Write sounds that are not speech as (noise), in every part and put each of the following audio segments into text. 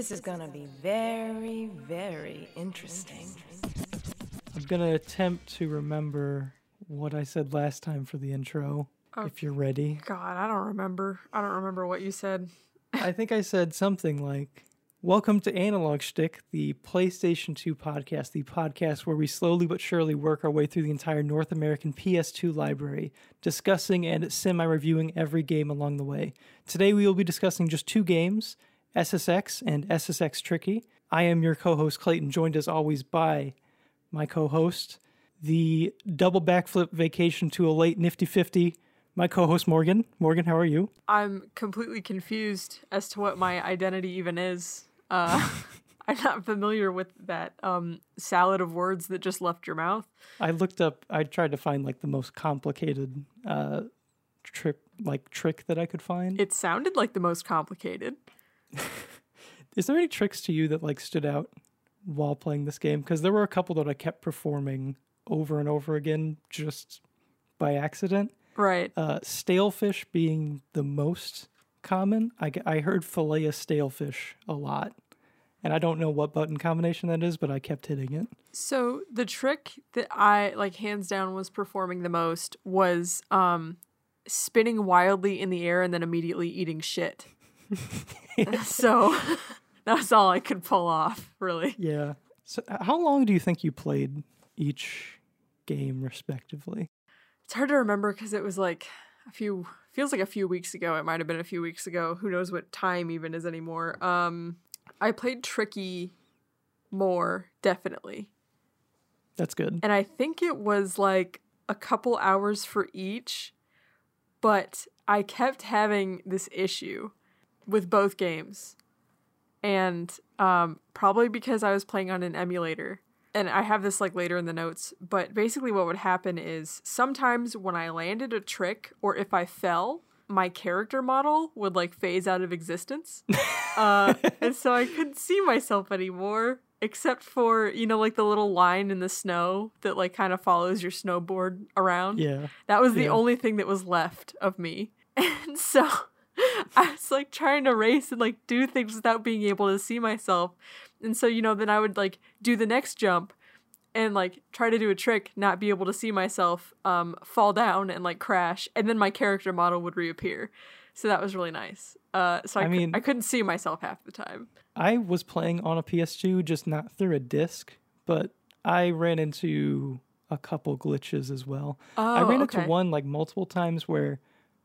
This is gonna be very, very interesting. I'm gonna attempt to remember what I said last time for the intro. Oh. If you're ready, God, I don't remember. I don't remember what you said. I think I said something like, "Welcome to Analog Schtick, the PlayStation 2 podcast, the podcast where we slowly but surely work our way through the entire North American PS2 library, discussing and semi-reviewing every game along the way. Today we will be discussing just two games, SSX and SSX Tricky. I am your co-host Clayton, joined as always by my co-host, the double backflip vacation to a late nifty 50, my co-host Morgan. Morgan, how are you? I'm completely confused as to what my identity even is. Uh, (laughs) I'm not familiar with that um, salad of words that just left your mouth. I looked up. I tried to find like the most complicated uh, trip, like trick that I could find. It sounded like the most complicated. (laughs) Is there any tricks to you that like stood out while playing this game? Because there were a couple that I kept performing over and over again just by accident. Right. Uh, stalefish being the most common. I, I heard fillet of stalefish a lot, and I don't know what button combination that is, but I kept hitting it. So the trick that I like hands down was performing the most was um spinning wildly in the air and then immediately eating shit. (laughs) so (laughs) that was all I could pull off, really. Yeah. So, uh, how long do you think you played each game, respectively? It's hard to remember because it was like a few feels like a few weeks ago. It might have been a few weeks ago. Who knows what time even is anymore. Um I played Tricky more, definitely. That's good. And I think it was like a couple hours for each, but I kept having this issue with both games. And um, probably because I was playing on an emulator. And I have this like later in the notes, but basically what would happen is sometimes when I landed a trick or if I fell, my character model would like phase out of existence. (laughs) uh, and so I couldn't see myself anymore except for, you know, like the little line in the snow that like kind of follows your snowboard around. Yeah. That was the Yeah. only thing that was left of me. (laughs) And so (laughs) I was like trying to race and like do things without being able to see myself. And so, you know, then I would like do the next jump and like try to do a trick, not be able to see myself, um, fall down and like crash, and then my character model would reappear. So that was really nice. Uh, so I, I mean- I couldn't see myself half the time. I was playing on a PS2, just not through a disc, but I ran into a couple glitches as well. I Oh, ran okay. into one like multiple times where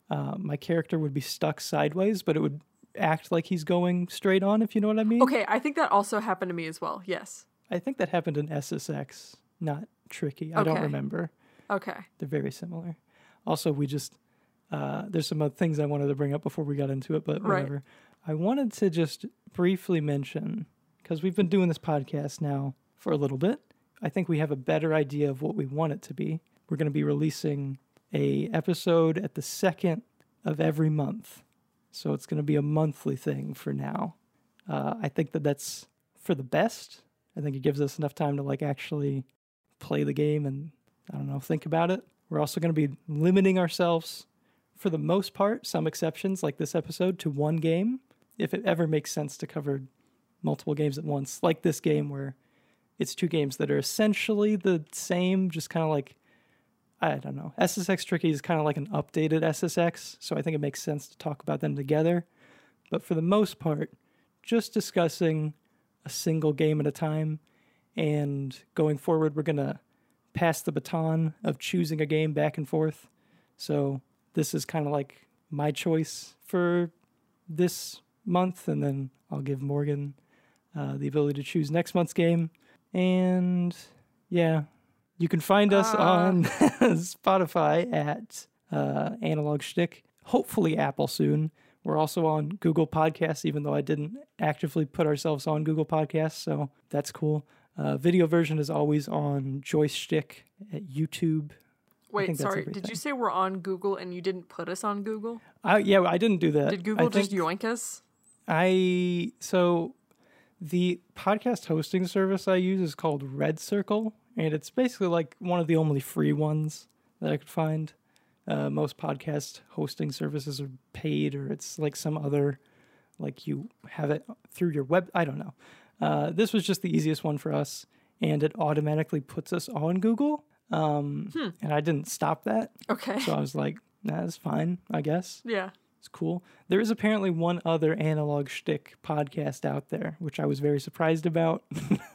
uh, my character would be stuck sideways, but it would act like he's going straight on, if you know what I mean. Okay, I think that also happened to me as well. Yes. I think that happened in SSX, not Tricky. I don't remember. Okay. They're very similar. Also, we just uh, there's some other things I wanted to bring up before we got into it, but Right. whatever. I wanted to just briefly mention because we've been doing this podcast now for a little bit. I think we have a better idea of what we want it to be. We're going to be releasing a episode at the second of every month, so it's going to be a monthly thing for now. Uh, I think that that's for the best. I think it gives us enough time to like actually play the game and I don't know, think about it. We're also going to be limiting ourselves, for the most part, some exceptions like this episode, to one game. If it ever makes sense to cover multiple games at once, like this game where it's two games that are essentially the same, just kind of like, I don't know. SSX Tricky is kind of like an updated SSX, so I think it makes sense to talk about them together. But for the most part, just discussing a single game at a time. And going forward, we're going to pass the baton of choosing a game back and forth. So this is kind of like my choice for this month, and then I'll give Morgan uh, the ability to choose next month's game. And yeah, you can find us Uh. on (laughs) Spotify at uh, Analog Schtick. Hopefully, Apple soon. We're also on Google Podcasts, even though I didn't actively put ourselves on Google Podcasts, so that's cool. Uh, video version is always on Joy Schtick at YouTube. Wait, sorry. Did you say we're on Google and you didn't put us on Google? I, yeah, I didn't do that. Did Google I just yoink us? I so the podcast hosting service I use is called Red Circle, and it's basically like one of the only free ones that I could find. Uh, most podcast hosting services are paid, or it's like some other like you have it through your web. I don't know. Uh, this was just the easiest one for us, and it automatically puts us on Google. Um, And I didn't stop that, Okay. so I was like, "That's fine, I guess." yeah. It's cool. There is apparently one other analog shtick podcast out there, which I was very surprised about. (laughs)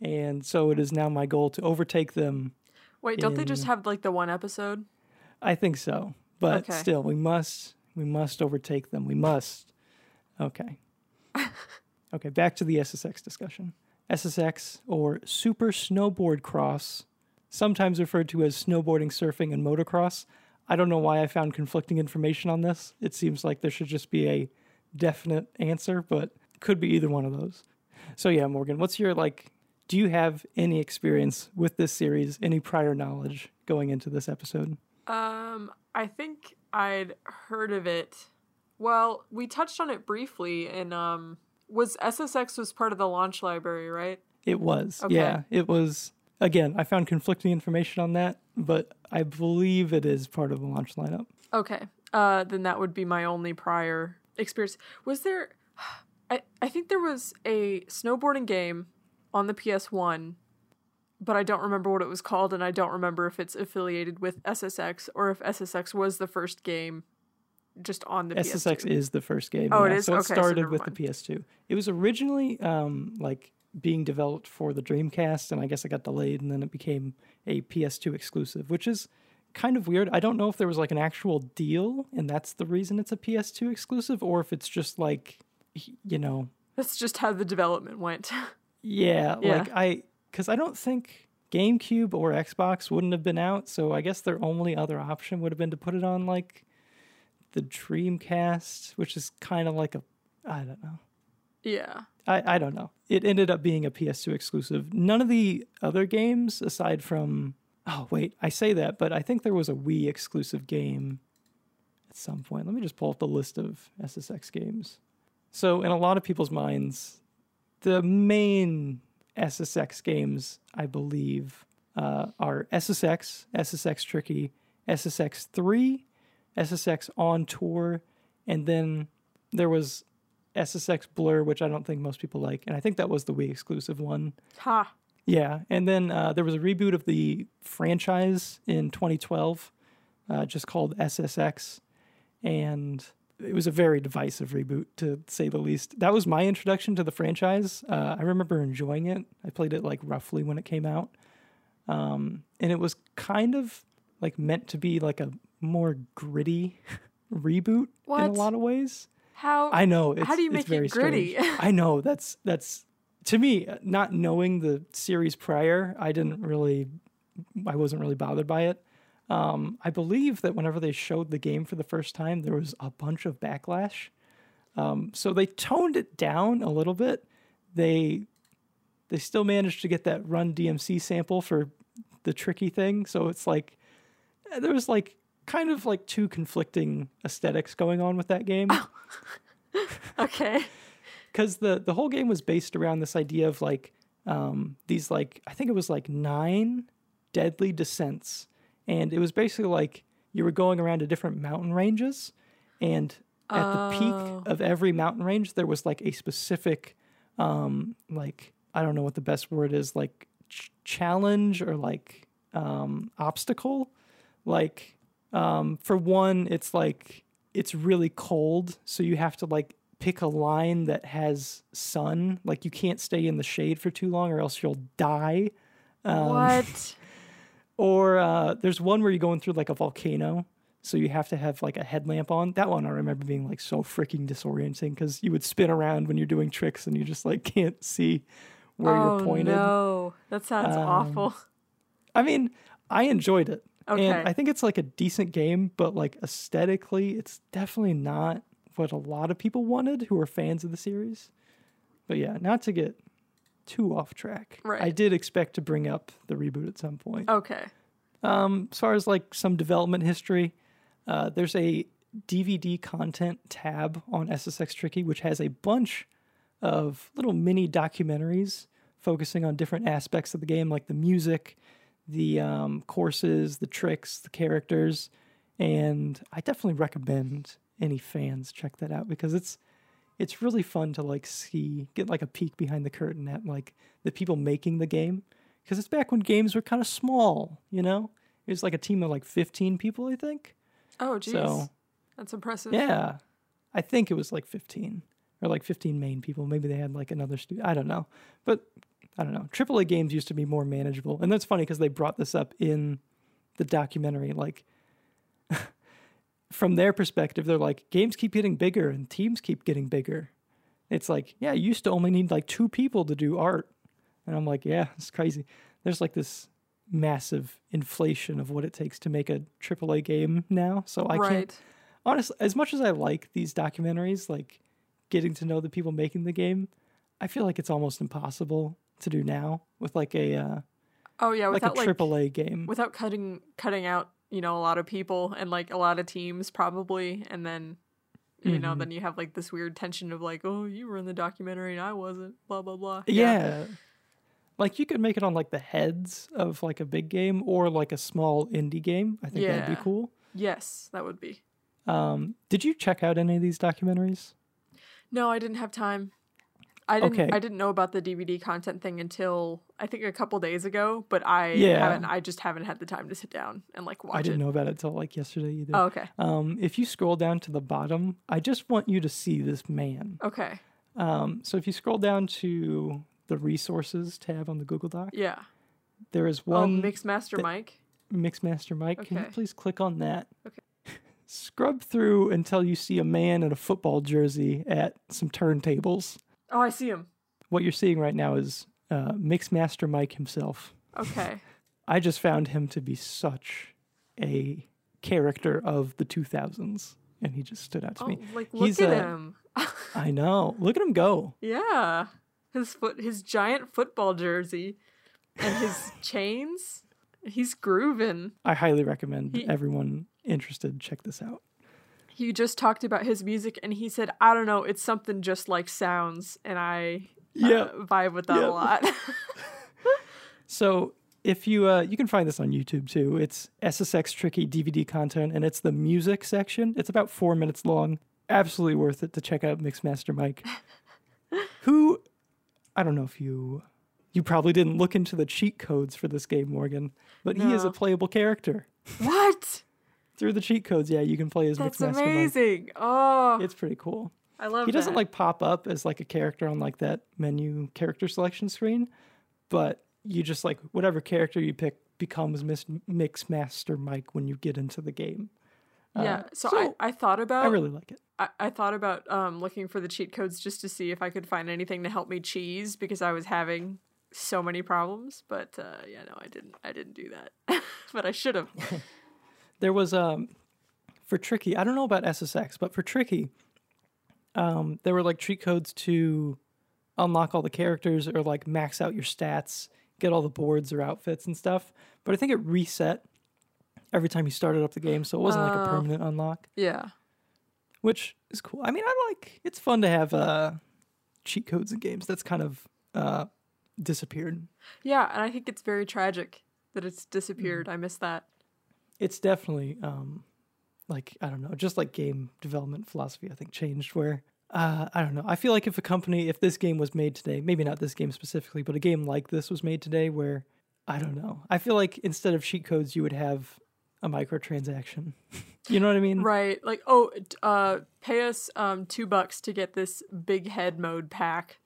and so it is now my goal to overtake them. Wait, don't they just have like the one episode? I think so, but Okay. still, we must we must overtake them. We must. Okay. (laughs) okay, back to the SSX discussion. SSX or Super Snowboard Cross, sometimes referred to as snowboarding, surfing, and motocross. I don't know why I found conflicting information on this. It seems like there should just be a definite answer, but could be either one of those. So yeah, Morgan, what's your like do you have any experience with this series, any prior knowledge going into this episode? Um, I think I'd heard of it. Well, we touched on it briefly, and um, was SSX was part of the launch library, right? It was. Okay. Yeah, it was. Again, I found conflicting information on that, but I believe it is part of the launch lineup. Okay. Uh, then that would be my only prior experience. Was there? (sighs) I I think there was a snowboarding game on the PS1, but I don't remember what it was called, and I don't remember if it's affiliated with SSX or if SSX was the first game just on the SSX PS2. is the first game. Oh, it yeah, is? So it Okay, started never with the PS2. It was originally um, like being developed for the Dreamcast, and I guess it got delayed, and then it became a PS2 exclusive, which is kind of weird. I don't know if there was like an actual deal, and that's the reason it's a PS2 exclusive, or if it's just like, you know, That's just how the development went. (laughs) Yeah, Yeah. like I, because I don't think GameCube or Xbox wouldn't have been out, so I guess their only other option would have been to put it on like the Dreamcast, which is kind of like a, I don't know. yeah. I, I don't know. It ended up being a PS2 exclusive. None of the other games, aside from, oh, wait, I say that, but I think there was a Wii exclusive game at some point. Let me just pull up the list of SSX games. So, in a lot of people's minds, the main SSX games, I believe, uh, are SSX, SSX Tricky, SSX 3, SSX On Tour, and then there was SSX Blur, which I don't think most people like, and I think that was the Wii exclusive one. Ha. Yeah, and then uh, there was a reboot of the franchise in 2012, uh, just called SSX, and it was a very divisive reboot to say the least. That was my introduction to the franchise. Uh, I remember enjoying it. I played it like roughly when it came out, um, and it was kind of like meant to be like a more gritty (laughs) reboot in a lot of ways. How? I know. It's, How do you make it very gritty? (laughs) I know that's that's to me not knowing the series prior. I didn't really, I wasn't really bothered by it. Um, I believe that whenever they showed the game for the first time, there was a bunch of backlash. Um, so they toned it down a little bit. They they still managed to get that Run DMC sample for the tricky thing. So it's like there was like kind of like two conflicting aesthetics going on with that game (laughs) okay. (laughs) because the the whole game was based around this idea of like um, these like I think it was like nine deadly descents, and it was basically like you were going around to different mountain ranges, and at Oh. the peak of every mountain range there was like a specific um, like I don't know what the best word is like ch- challenge or like um, obstacle, like um, for one it's like it's really cold so you have to like pick a line that has sun like you can't stay in the shade for too long or else you'll die um, what? (laughs) or uh, there's one where you're going through like a volcano so you have to have like a headlamp on that one i remember being like so freaking disorienting because you would spin around when you're doing tricks and you just like (laughs) can't see where oh you're pointed Oh no, that sounds Um, awful. I mean, I enjoyed it. Okay. And I think it's like a decent game, but like aesthetically, it's definitely not what a lot of people wanted who are fans of the series. But yeah, not to get too off track. Right. I did expect to bring up the reboot at some point. Okay. Um, as far as like some development history, uh, there's a DVD content tab on SSX Tricky, which has a bunch of little mini documentaries focusing on different aspects of the game, like the music, the um, courses, the tricks, the characters, and I definitely recommend any fans check that out because it's it's really fun to like see get like a peek behind the curtain at like the people making the game because it's back when games were kind of small. You know, it was like a team of like 15 people, I think. Oh, geez. So That's impressive. yeah, I think it was like 15 or like 15 main people. Maybe they had like another studio. I don't know, but I don't know. AAA games used to be more manageable, and that's funny because they brought this up in the documentary. Like from their perspective, they're like games keep getting bigger and teams keep getting bigger. It's like yeah, you used to only need like two people to do art, and I'm like yeah, it's crazy. There's like this massive inflation of what it takes to make a AAA game now. So I right. can't honestly, as much as I like these documentaries, like getting to know the people making the game, I feel like it's almost impossible to do now with like a uh, Oh yeah, like a without like, game. without cutting cutting out you know a lot of people and like a lot of teams probably, and then you know Mhm. then you have like this weird tension of like oh you were in the documentary and I wasn't blah blah blah. yeah. Like you could make it on like the heads of like a big game or like a small indie game. I think that'd be cool. Yes, that would be. Um, did you check out any of these documentaries? No, I didn't have time. I didn't. Okay. I didn't know about the DVD content thing until I think a couple days ago. But I Yeah. haven't. I just haven't had the time to sit down and like watch I didn't it. know about it till like yesterday either. Oh, okay. Um, if you scroll down to the bottom, I just want you to see this man. Okay. Um, so if you scroll down to the resources tab on the Google Doc, Yeah. there is Oh, one Mixmaster that- Mike. Mixmaster Mike. Can you please click on that? Okay. (laughs) Scrub through until you see a man in a football jersey at some turntables. Oh, I see him. What you're seeing right now is uh, Mixmaster Mike himself. Okay. (laughs) I just found him to be such a character of the 2000s, and he just stood out to oh, me. like look He's at a- him. (laughs) I know. Look at him go. yeah. His foot. His giant football jersey, and his (laughs) chains. He's grooving. I highly recommend He- everyone interested check this out. He just talked about his music, and he said, "I don't know, it's something just like sounds," and I uh, Yeah. vibe with that Yeah. a lot. (laughs) (laughs) So if you uh, you can find this on YouTube too. It's SSX Tricky DVD content, and it's the music section. It's about four minutes long. Absolutely worth it to check out Mixmaster Mike, (laughs) who I don't know if you you probably didn't look into the cheat codes for this game, Morgan, but he is a playable character what? through the cheat codes. Yeah, you can play as That's Mixmaster Mike. amazing. Oh, It's pretty cool. I love he doesn't that. like pop up as like a character on like that menu character selection screen, but you just like whatever character you pick becomes Miss Mixmaster Mike when you get into the game. Yeah. Uh, so, so I, I thought about I really like it. I, I thought about um looking for the cheat codes just to see if I could find anything to help me cheese because I was having so many problems. But uh, yeah, no, I didn't. I didn't do that. (laughs) but I should have. (laughs) There was um for Tricky. I don't know about SSX, but for Tricky, um there were like cheat codes to unlock all the characters or like max out your stats, get all the boards or outfits and stuff. But I think it reset every time you started up the game, so it wasn't like a Oh. permanent unlock. Yeah. which is cool. I mean, I like it's fun to have uh, cheat codes in games. That's kind of uh, disappeared. Yeah, and I think it's very tragic that it's Mm. disappeared. I miss that. It's definitely um, like I don't know, just like game development philosophy. I think changed where uh, I don't know. I feel like if a company, if this game was made today, maybe not this game specifically, but a game like this was made today, where I don't know. I feel like instead of cheat codes, you would have a microtransaction. (laughs) you know what I mean? Right. Like, oh, uh, pay us um two bucks to get this big head mode pack,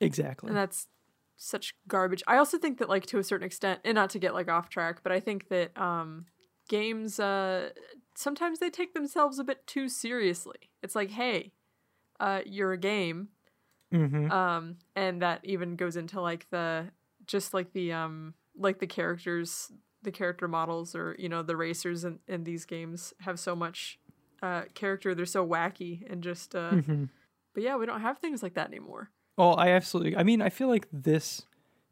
Exactly. and that's such garbage. I also think that, like, to a certain extent, and not to get like off track, but I think that um games uh sometimes they take themselves a bit too seriously. It's like, hey, uh, you're a game, hmm um and that even goes into like the just like the um like the characters the character models or you know the racers in, in these games have so much uh character they're so wacky and just uh hmm but yeah we don't have things like that anymore Oh, I absolutely. I mean, I feel like this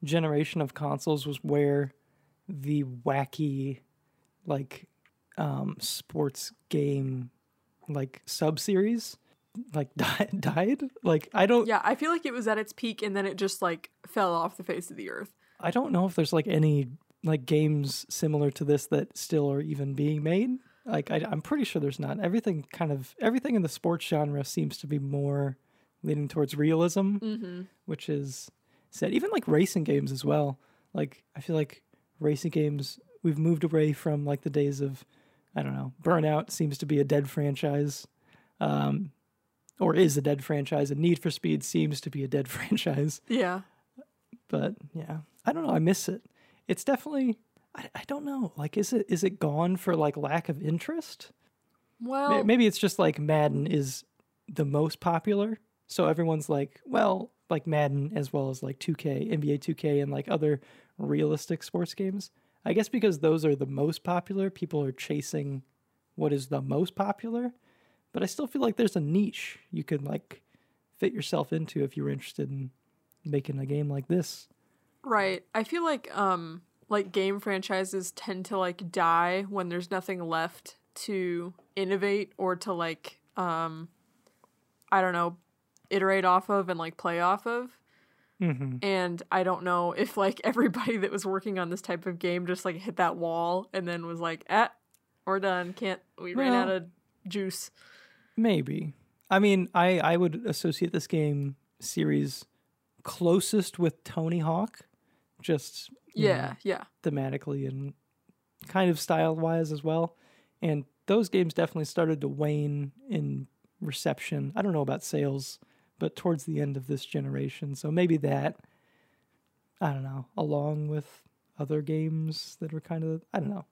generation of consoles was where the wacky, like, um, sports game, like sub series, like (laughs) died. died. Like, I don't. yeah i feel like it was at its peak and then it just like fell off the face of the earth I don't know if there's like any like games similar to this that still are even being made. Like, I, I'm pretty sure there's not. Everything kind of everything in the sports genre seems to be more leaning towards realism, Mm-hmm. which is said even like racing games as well. Like I feel like racing games we've moved away from like the days of I don't know, Burnout seems to be a dead franchise. Um or is a dead franchise and Need for Speed seems to be a dead (laughs) franchise. Yeah. But yeah, I don't know, I miss it. It's definitely I, I don't know. Like is it is it gone for like lack of interest? Well, Maybe it's just like Madden is the most popular. So everyone's like, well, like Madden as well as like 2K, NBA 2K, and like other realistic sports games. I guess because those are the most popular, people are chasing what is the most popular. But I still feel like there's a niche you could like fit yourself into if you were interested in making a game like this. right. I feel like um like game franchises tend to like die when there's nothing left to innovate or to like um I don't know, iterate off of and like play off of. Mm-hmm. And I don't know if like (laughs) everybody that was working on this type of game just like hit that wall and then was like, "Eh, we're done. Can't we ran out of juice." Maybe. I mean, I I would associate this game series closest with Tony Hawk, just you know, Yeah, yeah. thematically and kind of style wise as well. And those games definitely started to wane in reception. I don't know about sales, but towards the end of this generation. So maybe that, I don't know, along with other games that are kind of, I don't know.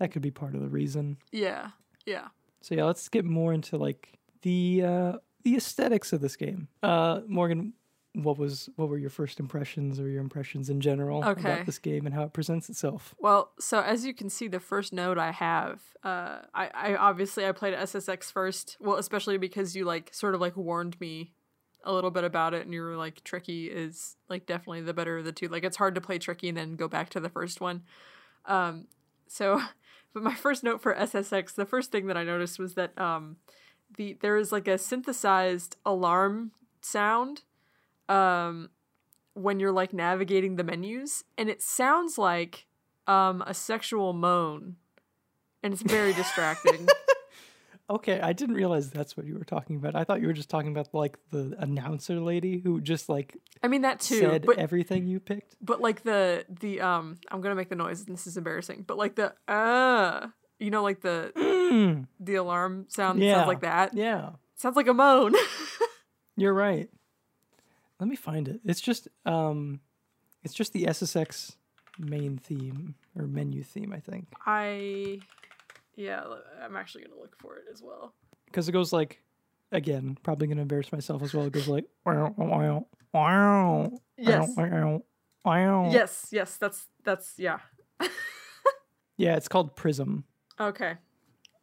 That could be part of the reason. Yeah. Yeah. So yeah, let's get more into like the uh the aesthetics of this game. Uh Morgan, what was what were your first impressions or your impressions in general Okay. about this game and how it presents itself? Well, so as you can see, the first note I have, uh, I, I obviously I played SSX first. Well, especially because you like sort of like warned me a little bit about it, and you were like, Tricky is like definitely the better of the two. Like it's hard to play Tricky and then go back to the first one. Um, so, (laughs) but my first note for SSX, the first thing that I noticed was that um, the there is like a synthesized alarm sound um when you're like navigating the menus and it sounds like um a sexual moan and it's very (laughs) distracting Okay, I didn't realize that's what you were talking about. I thought you were just talking about like the announcer lady who just like i mean that too said but everything you picked. but like the the um i'm gonna make the noise and this is embarrassing but like the uh you know like the Mm, the alarm sound Yeah. sounds like that yeah, sounds like a moan (laughs) you're right. Let me find it. It's just um it's just the SSX main theme or menu theme, I think. i yeah i'm actually gonna look for it as well because it goes like again probably gonna embarrass myself as well it goes like (laughs) wow wow wow Yes. yes yes that's that's yeah (laughs) yeah it's called prism Okay.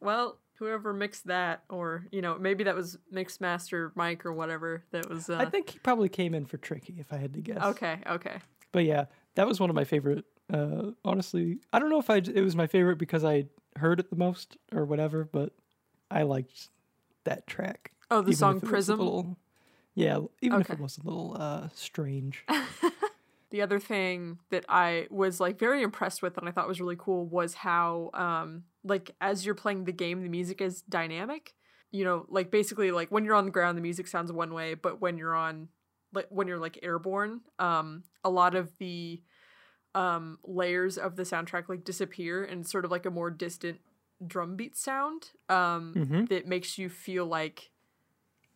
Well, whoever mixed that, or you know, maybe that was Mixmaster Mike or whatever. That was. Uh, i think he probably came in for tricky if i had to guess Okay. Okay. but yeah that was one of my favorite uh honestly i don't know if i it was my favorite because i heard it the most or whatever but i liked that track Oh, the song if it was a Prism. little- yeah even if it was a little uh strange (laughs) The other thing that I was like very impressed with and I thought was really cool was how um like as you're playing the game the music is dynamic. You know, like basically like when you're on the ground the music sounds one way, but when you're on like when you're like airborne, um a lot of the um layers of the soundtrack like disappear and sort of like a more distant drum beat sound um Mhm. that makes you feel like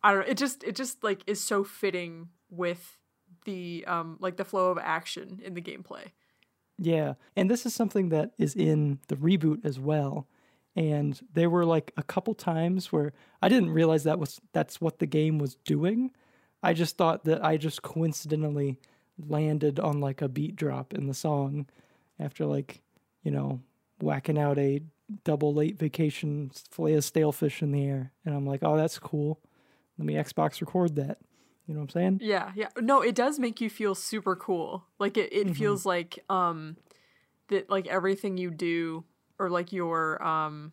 I don't know, it just it just like is so fitting with the um like the flow of action in the gameplay. Yeah. And this is something that is in the reboot as well. And there were like a couple times where I didn't realize that was that's what the game was doing. I just thought that I just coincidentally landed on like a beat drop in the song after like, you know, whacking out a double late vacation fillet of stale fish in the air. And I'm like, oh, that's cool. Let me Xbox record that. You know what I'm saying? Yeah, yeah. No, it does make you feel super cool. Like it, it feels like um that like everything you do or like your um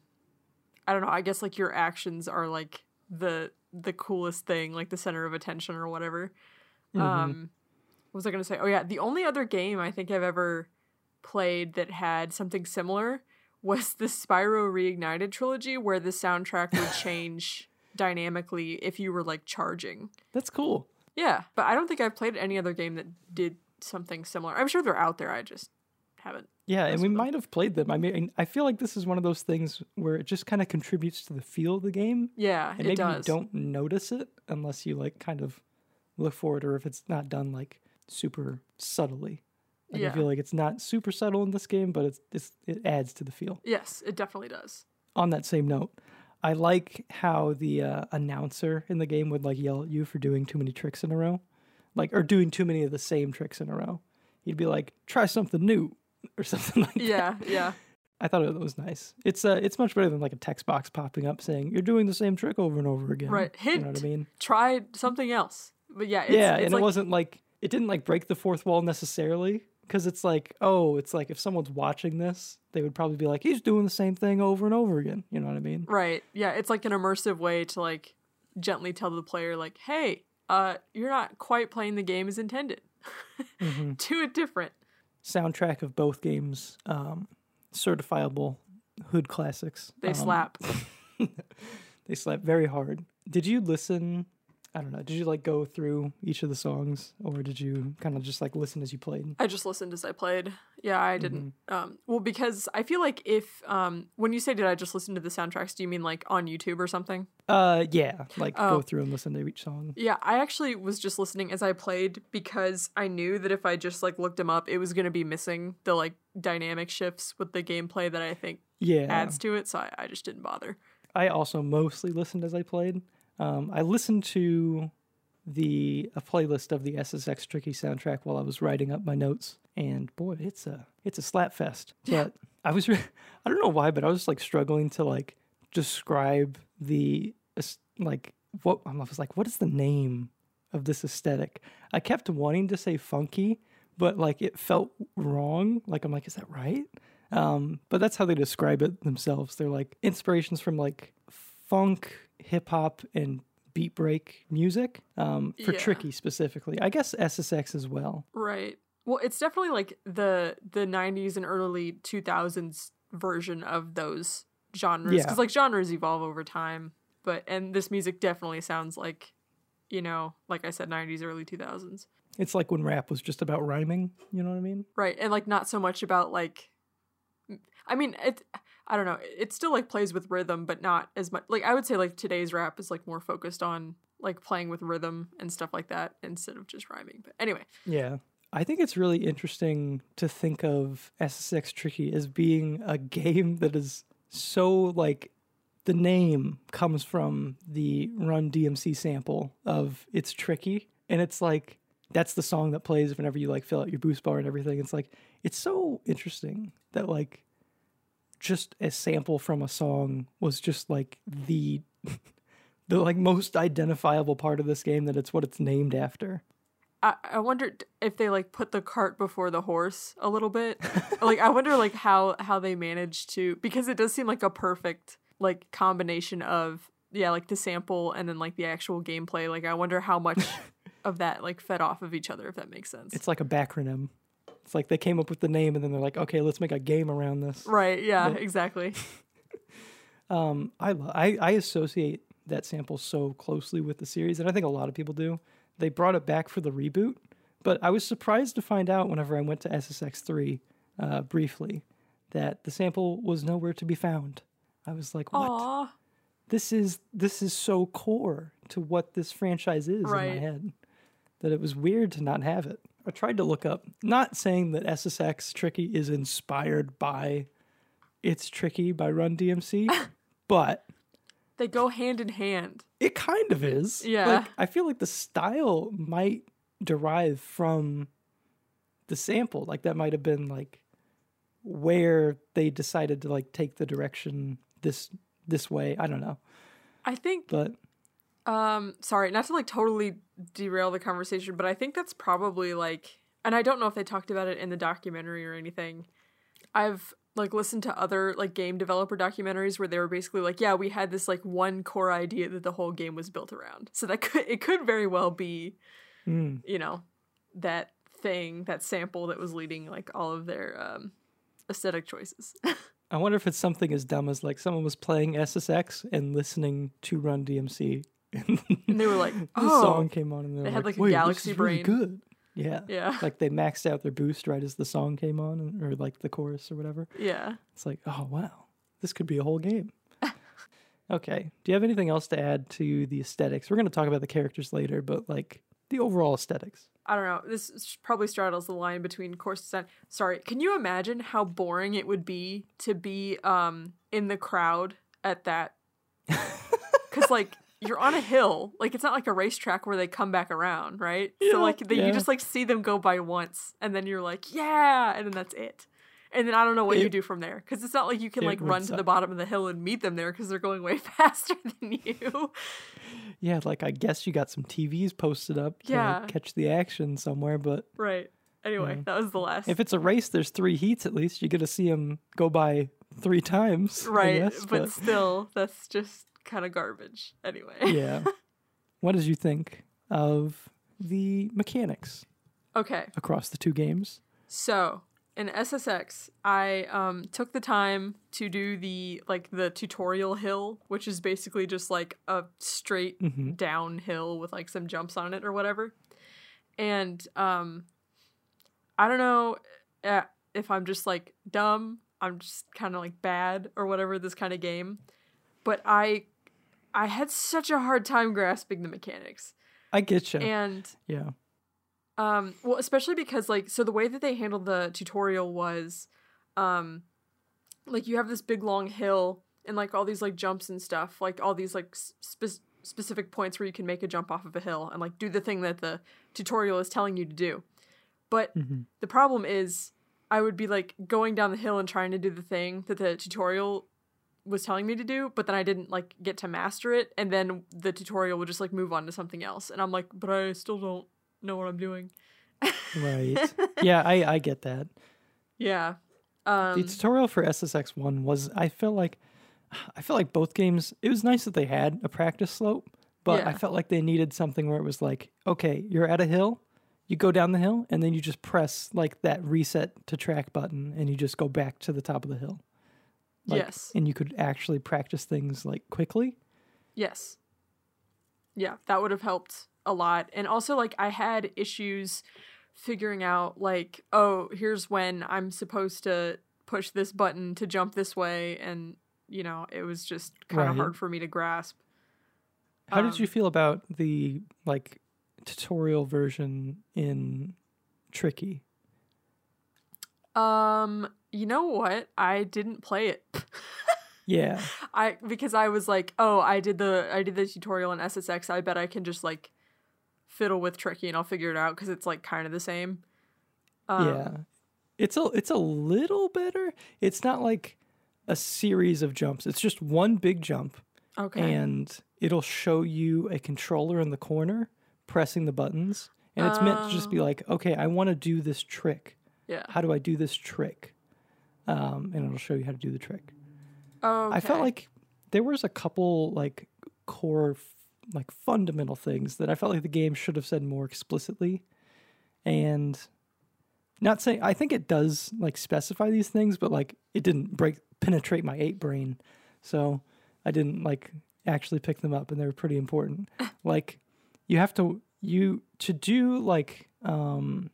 I don't know, I guess like your actions are like the the coolest thing, like the center of attention or whatever. Um what was I gonna say? Oh yeah, the only other game I think I've ever played that had something similar was the Spyro Reignited trilogy where the soundtrack would (laughs) change dynamically if you were like charging. That's cool. Yeah, but I don't think I've played any other game that did something similar. I'm sure they're out there. I just haven't. Yeah, and we them. might have played them. I mean, I feel like this is one of those things where it just kind of contributes to the feel of the game, Yeah, and maybe you don't notice it unless you like kind of look for it, or if it's not done like super subtly. Like, Yeah. I feel like it's not super subtle in this game, but it's, it's it adds to the feel. Yes, it definitely does. on that same note, I like how the uh, announcer in the game would like yell at you for doing too many tricks in a row, like or doing too many of the same tricks in a row. He'd be like, "Try something new," (laughs) or something like that. Yeah, yeah. I thought it was nice. It's uh, it's much better than like a text box popping up saying you're doing the same trick over and over again. Right. You know what I mean? Try something else. But yeah, it's, yeah, it's and like, it wasn't like it didn't like break the fourth wall necessarily because it's like oh, it's like if someone's watching this, they would probably be like he's doing the same thing over and over again. You know what I mean? right. Yeah, it's like an immersive way to like gently tell the player like, "Hey, uh, you're not quite playing the game as intended. Mm-hmm. (laughs) Do it different." soundtrack of both games um, certifiable hood classics They Um, slap. (laughs) they slap very hard did you listen i don't know did you like go through each of the songs or did you kind of just like listen as you played I just listened as I played. Yeah, I didn't. Mm-hmm. Um, well, because I feel like if um, when you say did I just listen to the soundtracks, do you mean like on YouTube or something? uh yeah like Oh. go through and listen to each song Yeah, I actually was just listening as I played because I knew that if I just like looked them up, it was gonna be missing the like dynamic shifts with the gameplay that I think yeah adds to it. So I, I just didn't bother. i also mostly listened as i played um i listened to the a playlist of the ssx tricky soundtrack while i was writing up my notes and boy it's a it's a slap fest. (laughs) Yeah. but i was re- i don't know why but i was like struggling to like describe the like what i was like what is the name of this aesthetic? I kept wanting to say funky but like it felt wrong. Like i'm like is that right? Um but that's how they describe it themselves. They're like inspirations from like funk hip hop and beat break music um for Yeah. tricky specifically i guess ssx as well Right. Well, it's definitely like the the '90s and early 2000s version of those genres Yeah. because like genres evolve over time. But and this music definitely sounds like, you know, like I said, '90s, early 2000s. it's like when rap was just about rhyming you know what i mean Right. And like not so much about like I mean, it I don't know. It still like plays with rhythm, but not as much like I would say like today's rap is like more focused on like playing with rhythm and stuff like that instead of just rhyming. But anyway, Yeah. I think it's really interesting to think of SSX Tricky as being a (laughs) game that is so like the name comes from the Run DMC sample of It's Tricky. And it's like that's the song that plays whenever you like fill out your boost bar and everything. It's like it's so interesting that like just a sample from a song was just like the (laughs) the like most identifiable part of this game that it's what it's named after. I, I wondered if they like put the cart before the horse a little bit. (laughs) like I wonder like how how they managed to because it does seem like a perfect like combination of yeah like the sample and then like the actual gameplay. Like I wonder how much (laughs) of that like fed off of each other if that makes sense. It's like a backronym. It's like they came up with the name and then they're like, okay, let's make a game around this. right. Yeah. Yeah. Exactly. (laughs) Um, I, I I associate that sample so closely with the series, and I think a lot of people do. They brought it back for the reboot, but I was surprised to find out whenever I went to SSX three uh, briefly that the sample was nowhere to be found. I was like, what? Aw. This is this is so core to what this franchise is in my head that it was weird to not have it. I tried to look up, not saying that SSX Tricky is inspired by It's Tricky by Run DMC, (laughs) but They go hand in hand. it kind of is. Yeah. Like, I feel like the style might derive from the sample. Like that might have been like where they decided to like take the direction this this way. I don't know. I think But Um, sorry, not to like totally derail the conversation, but I think that's probably like, and I don't know if they talked about it in the documentary or anything. I've like listened to other like game developer documentaries where they were basically like, yeah, we had this like one core idea that the whole game was built around. So that could it could very well be, mm, you know, that thing, that sample that was leading like all of their um aesthetic choices. (laughs) I wonder if it's something as dumb as like someone was playing SSX and listening to Run DMC, and they were like, (laughs) the oh, song came on, and they're They had, like, like, a "Wait, galaxy is really brain." good." Yeah, yeah, like they maxed out their boost right as the song came on, or like the chorus or whatever. yeah. It's like, oh wow, this could be a whole game. (laughs) okay, do you have anything else to add to the aesthetics? We're going to talk about the characters later, but like the overall aesthetics. I don't know. This probably straddles the line between course design. Sorry, can you imagine how boring it would be to be um in the crowd at that? (laughs) Because like you're on a hill, like it's not like a racetrack where they come back around, right? Yeah, so like they, yeah. you just like see them go by once, and then you're like, yeah, and then that's it. And then I don't know what you do from there because it's not like you can like run to the bottom of the hill and meet them there because they're going way (laughs) faster than you. Yeah, like I guess you got some TVs posted up to Yeah. like, catch the action somewhere, but right. Anyway, Yeah. that was the last. if it's a race, there's three heats at least. You get to see them go by three times, right, guess, but still, that's just kind of garbage. Anyway. yeah. (laughs) What did you think of the mechanics Okay, across the two games? so in SSX, I um took the time to do the like the tutorial hill, which is basically just like a straight hmm downhill with like some jumps on it or whatever. And um I don't know uh, if I'm just like dumb, I'm just kind of like bad or whatever this kind of game, but I I had such a hard time grasping the mechanics. I get you. And yeah. um well especially because like so the way that they handled the tutorial was um like you have this big long hill and like all these like jumps and stuff like all these like spe- specific points where you can make a jump off of a hill and like do the thing that the tutorial is telling you to do but hmm the problem is i would be like going down the hill and trying to do the thing that the tutorial was telling me to do but then i didn't like get to master it and then the tutorial would just like move on to something else and i'm like but i still don't know what i'm doing Right. (laughs) yeah, I, I get that. yeah um the tutorial for SSX one was I felt like I felt like both games it was nice that they had a practice slope, but I felt like they needed something where it was like, okay, you're at a hill, you go down the hill, and then you just press like that reset to track button and you just go back to the top of the hill. Like, yes And you could actually practice things like quickly. Yes. Yeah, that would have helped a lot. And also like I had issues figuring out like, oh, here's when I'm supposed to push this button to jump this way and you know, it was just kind of Right. hard for me to grasp. How did Um, you feel about the like tutorial version in Tricky? Um, you know what? I didn't play it. (laughs) Yeah. I because I was like, oh, I did the I did the tutorial in SSX. I bet I can just like fiddle with Tricky and I'll figure it out because it's like kind of the same. Um, yeah. It's a it's a little better. It's not like a series of jumps. It's just one big jump Okay. and it'll show you a controller in the corner pressing the buttons and it's meant to just be Oh. like, okay, I want to do this trick. yeah. How do I do this trick? Um, and it'll show you how to do the trick. Oh, I felt like there was a couple like core f- like fundamental things that I felt like the game should have said more explicitly. And not saying I think it does like specify these things, but like it didn't break penetrate my eight brain. So I didn't like actually pick them up and they were pretty important. (laughs) like you have to you to do like um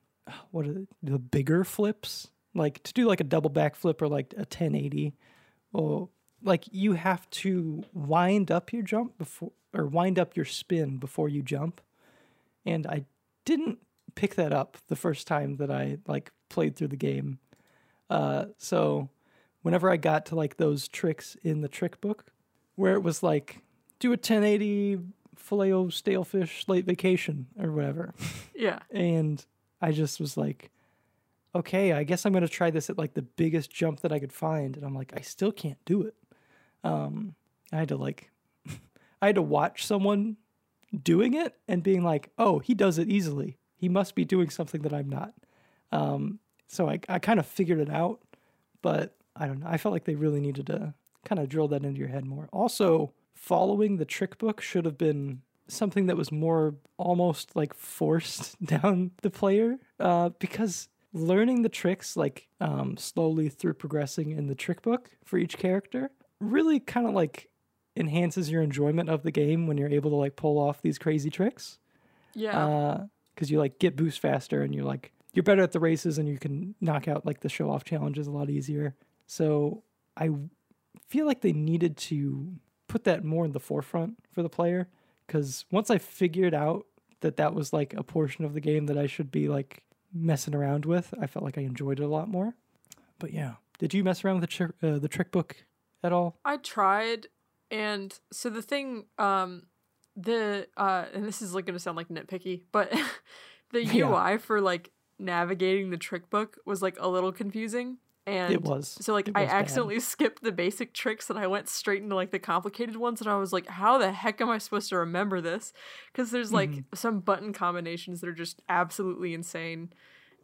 what are the, the bigger flips? Like to do like a double backflip or like a 1080 or like you have to wind up your jump before or wind up your spin before you jump. And i didn't pick that up the first time that i like played through the game. Uh so whenever i got to like those tricks in the trick book where it was like do a 1080 filet o stale fish late vacation or whatever. (laughs) Yeah. and I just was like, okay, I guess I'm gonna try this at like the biggest jump that I could find, and I'm like, I still can't do it. Um, I had to like, (laughs) I had to watch someone doing it and being like, oh, he does it easily. He must be doing something that I'm not. Um, so I I kind of figured it out, but I don't know. I felt like they really needed to kind of drill that into your head more. Also, following the trick book should have been something that was more almost like forced (laughs) down the player uh, because learning the tricks like um, slowly through progressing in the trick book for each character really kind of like enhances your enjoyment of the game when you're able to like pull off these crazy tricks Yeah. because you like get boost faster and you're like you're better at the races and you can knock out like the show off challenges a lot easier so i feel like they needed to put that more in the forefront for the player because once i figured out that that was like a portion of the game that i should be like messing around with. I felt like i enjoyed it a lot more. But yeah. Did you mess around with the, tri- uh, the trick book at all? I tried, and so the thing, um, the uh, and this is like gonna sound like nitpicky, but (laughs) the Yeah. UI for like navigating the trick book was like a little confusing, and it was So like it I was bad. accidentally (laughs) skipped the basic tricks and I went straight into like the complicated ones and I was like, how the heck am I supposed to remember this? Because there's like Mm-hmm. some button combinations that are just absolutely insane.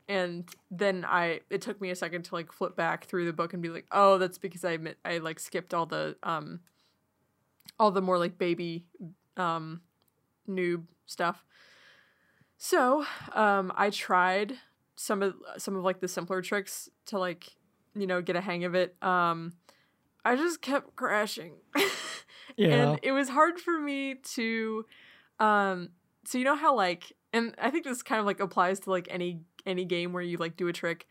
And then I it took me a second to like flip back through the book and be like, oh, that's because I admit I like skipped all the um all the more like baby um noob stuff. So, um I tried some of some of like the simpler tricks to like you know get a hang of it. Um i just kept crashing. (laughs) Yeah. and it was hard for me to um so you know how like and i think this kind of like applies to like any any game where you like do a trick.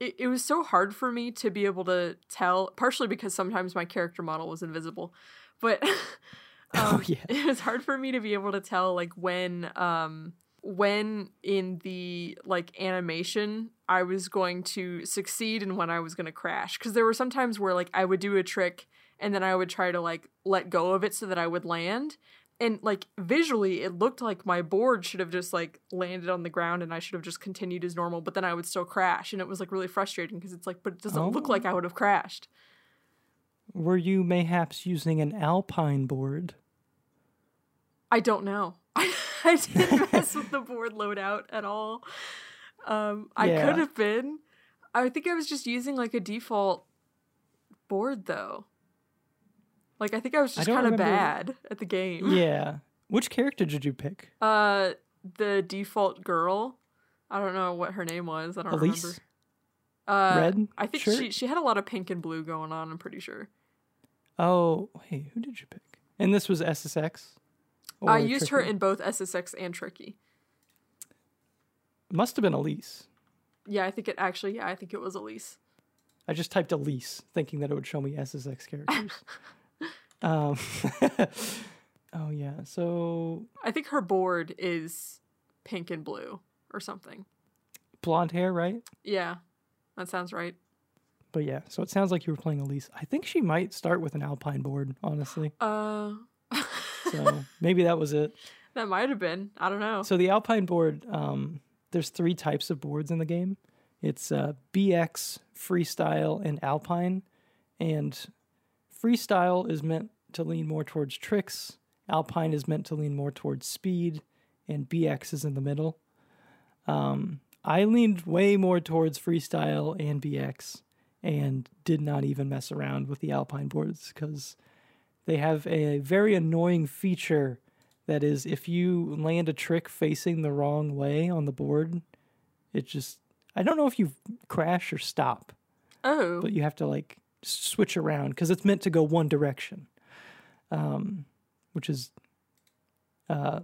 It, it was so hard for me to be able to tell partially because sometimes my character model was invisible but (laughs) Oh, um, yeah. (laughs) it was hard for me to be able to tell like when um when in the like animation I was going to succeed and when I was going to crash because there were some times where like I would do a trick and then I would try to like let go of it so that I would land and like visually it looked like my board should have just like landed on the ground and I should have just continued as normal but then I would still crash and it was like really frustrating because it's like but it doesn't look like I would have crashed. were you mayhaps using an alpine board I don't know. (laughs) I didn't mess with the board loadout at all. Um, I Yeah. could have been. I think I was just using like a default board though. Like I think I was just kind of bad at the game. yeah which character did you pick Uh, the default girl. I don't know what her name was. I don't Elise? remember. Uh, Red I think shirt? she she had a lot of pink and blue going on. I'm pretty sure. Oh, hey, who did you pick? And this was SSX. I used her in both SSX and Tricky. Must have been Elise. Yeah, I think it actually. Yeah, I think it was Elise. I just typed Elise, thinking that it would show me SSX characters. (laughs) um, (laughs) oh yeah. So I think her board is pink and blue or something. blonde hair, right? Yeah, that sounds right. But yeah. So it sounds like you were playing Elise. I think she might start with an Alpine board, honestly. Uh, (laughs) So maybe that was it. (laughs) that might have been. I don't know. So the Alpine board, um, there's three types of boards in the game. It's uh, BX, Freestyle, and Alpine. And Freestyle is meant to lean more towards tricks. Alpine is meant to lean more towards speed, and BX is in the middle. Um, I leaned way more towards Freestyle and BX, and did not even mess around with the Alpine boards because they have a very annoying feature that is if you land a trick facing the wrong way on the board it just i don't know if you crash or stop oh, but you have to like switch around because it's meant to go one direction um, which is uh,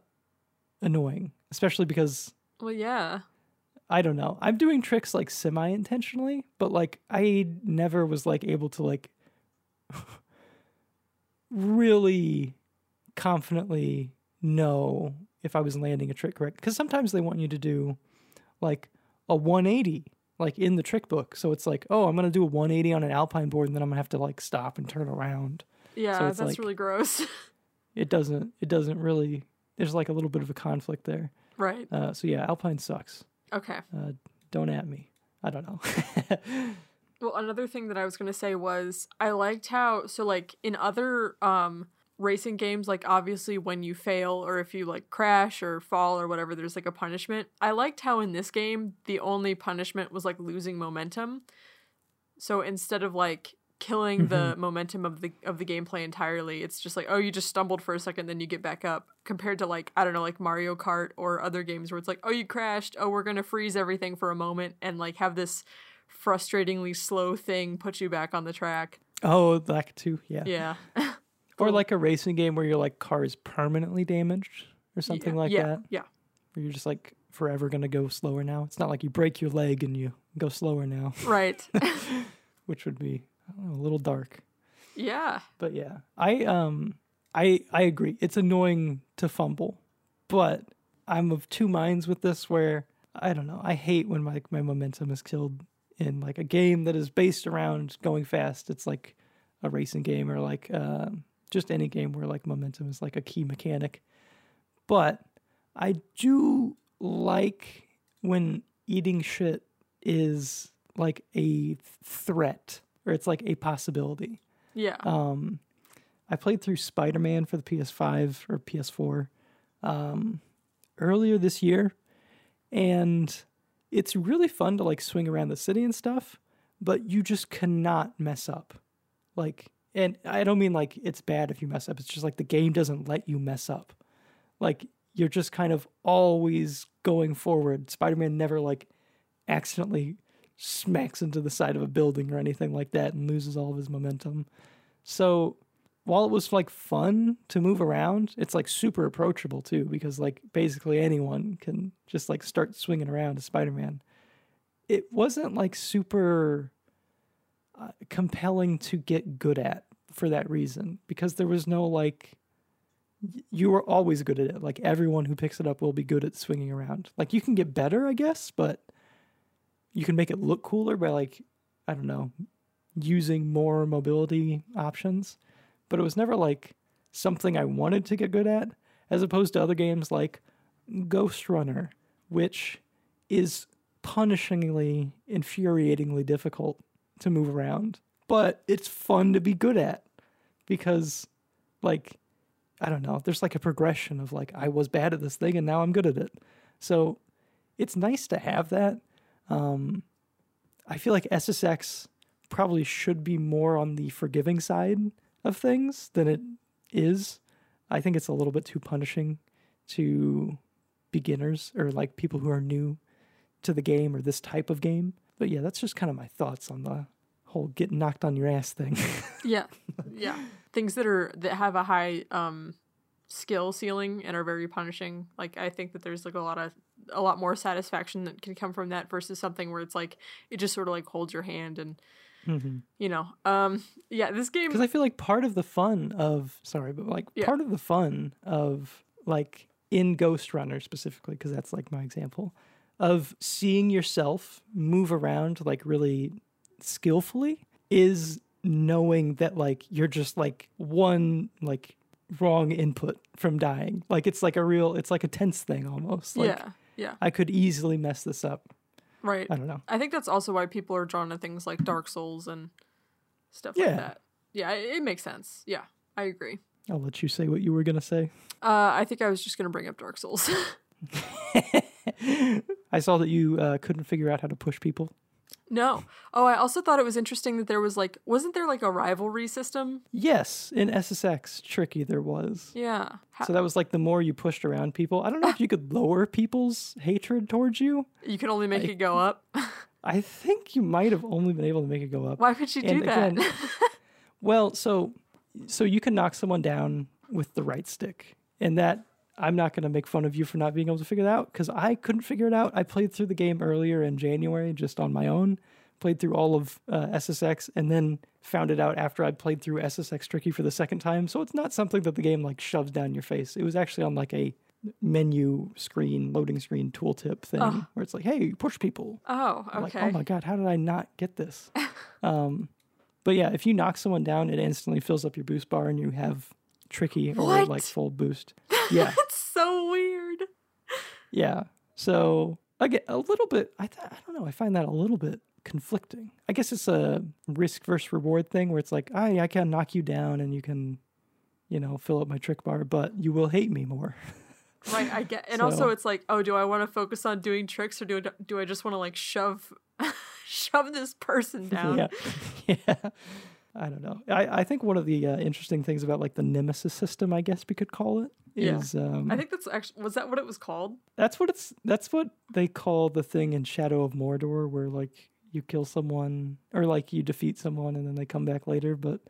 annoying especially because well, yeah. i don't know i'm doing tricks like semi intentionally but like i never was like able to like (laughs) really confidently know if I was landing a trick correct. Because sometimes they want you to do like a 180, like in the trick book. So it's like, oh, I'm going to do a 180 on an alpine board and then I'm going to have to like stop and turn around. Yeah, it's that's like- really gross. (laughs) It doesn't, it doesn't really, there's like a little bit of a conflict there. right. Uh, so yeah, alpine sucks. Okay. Uh, don't at me. I don't know. (laughs) Well, another thing that I was going to say was I liked how so like in other um racing games like obviously when you fail or if you like crash or fall or whatever there's like a punishment. I liked how in this game the only punishment was like losing momentum. So instead of like killing the momentum of the of the gameplay entirely. It's just like, oh, you just stumbled for a second, then you get back up. Compared to like, I don't know, like Mario Kart or other games where it's like, oh, you crashed, oh, we're gonna freeze everything for a moment and like have this frustratingly slow thing put you back on the track. Oh, that too. Yeah. Yeah. (laughs) Or like a racing game where your like car is permanently damaged or something yeah, like yeah, that. Yeah. Where you're just like forever gonna go slower now. It's not like you break your leg and you go slower now, Right. (laughs) (laughs) which would be know, a little dark. yeah. But yeah, I um I I agree. It's annoying to fumble, but I'm of two minds with this. Where I don't know. I hate when like my momentum is killed in like a game that is based around going fast. It's like a racing game or like um just any game where like momentum is like a key mechanic. But I do like when eating shit is like a threat or it's like a possibility. Yeah. Um, I played through Spider Man for the PS5 or PS4 um, earlier this year, and it's really fun to like swing around the city and stuff, but you just cannot mess up. Like, and I don't mean like it's bad if you mess up, it's just like the game doesn't let you mess up. Like, you're just kind of always going forward. Spider Man never like accidentally smacks into the side of a building or anything like that and loses all of his momentum. So while it was like fun to move around, it's like super approachable too because like basically anyone can just like start swinging around as Spider-Man. It wasn't like super uh, compelling to get good at for that reason because there was no like you were always good at it. Like everyone who picks it up will be good at swinging around. Like you can get better, I guess, but you can make it look cooler by like I don't know, using more mobility options. But it was never like something I wanted to get good at, as opposed to other games like Ghost Runner, which is punishingly, infuriatingly difficult to move around. But it's fun to be good at because, like, I don't know, there's like a progression of like, I was bad at this thing and now I'm good at it. So it's nice to have that. Um, I feel like SSX probably should be more on the forgiving side of things than it is. I think it's a little bit too punishing to beginners or like people who are new to the game or this type of game. But yeah, that's just kind of my thoughts on the whole getting knocked on your ass thing. (laughs) Yeah. Yeah. Things that are that have a high um skill ceiling and are very punishing. Like I think that there's like a lot of a lot more satisfaction that can come from that versus something where it's like it just sort of like holds your hand and you know. Um yeah, this game Because I feel like part of the fun of sorry, but like Yeah. part of the fun of like in Ghost Runner specifically, because that's like my example of seeing yourself move around like really skillfully is knowing that like you're just like one like wrong input from dying. Like it's like a real it's like a tense thing almost. Like yeah. Yeah. I could easily mess this up. Right. I don't know. I think that's also why people are drawn to things like Dark Souls and stuff Yeah. like that. Yeah, it, it makes sense. Yeah, I agree. I'll let you say what you were gonna say. Uh, I think I was just gonna bring up Dark Souls. (laughs) (laughs) I saw that you uh, couldn't figure out how to push people. No. Oh, I also thought it was interesting that there was like, wasn't there like a rivalry system? Yes, in SSX Tricky there was. Yeah. Ha- So that was like the more you pushed around people. I don't know if (laughs) you could lower people's hatred towards you. you can only make it go up. (laughs) I think you might have only been able to make it go up. Why would you do And that? again- (laughs) Well, so so you can knock someone down with the right stick. And that I'm not going to make fun of you for not being able to figure it out cuz I couldn't figure it out. I played through the game earlier in January just on my own. Played through all of uh, SSX and then found it out after I played through SSX Tricky for the second time. So it's not something that the game like shoves down your face. It was actually on like a menu screen, loading screen tooltip thing where it's like, "Hey, push people." oh, I'm like, okay. oh my god, how did I not get this? (laughs) um, but yeah, if you knock someone down, it instantly fills up your boost bar, and you have tricky or What? like full boost. Yeah, (laughs) That's so weird. yeah. So again, a little bit. I th- I don't know. I find that a little bit conflicting. I guess it's a risk versus reward thing where it's like, I I can knock you down, and you can, you know, fill up my trick bar, but you will hate me more. (laughs) Right, I get, and So- also it's like, oh, do I want to focus on doing tricks or do I, do I just want to like shove, (laughs) shove this person down? Yeah. yeah. I don't know. I, I think one of the uh, interesting things about like the nemesis system, I guess we could call it, Yeah. is um, I think that's actually was that what it was called? that's what it's that's what they call the thing in Shadow of Mordor, where like you kill someone or like you defeat someone and then they come back later. But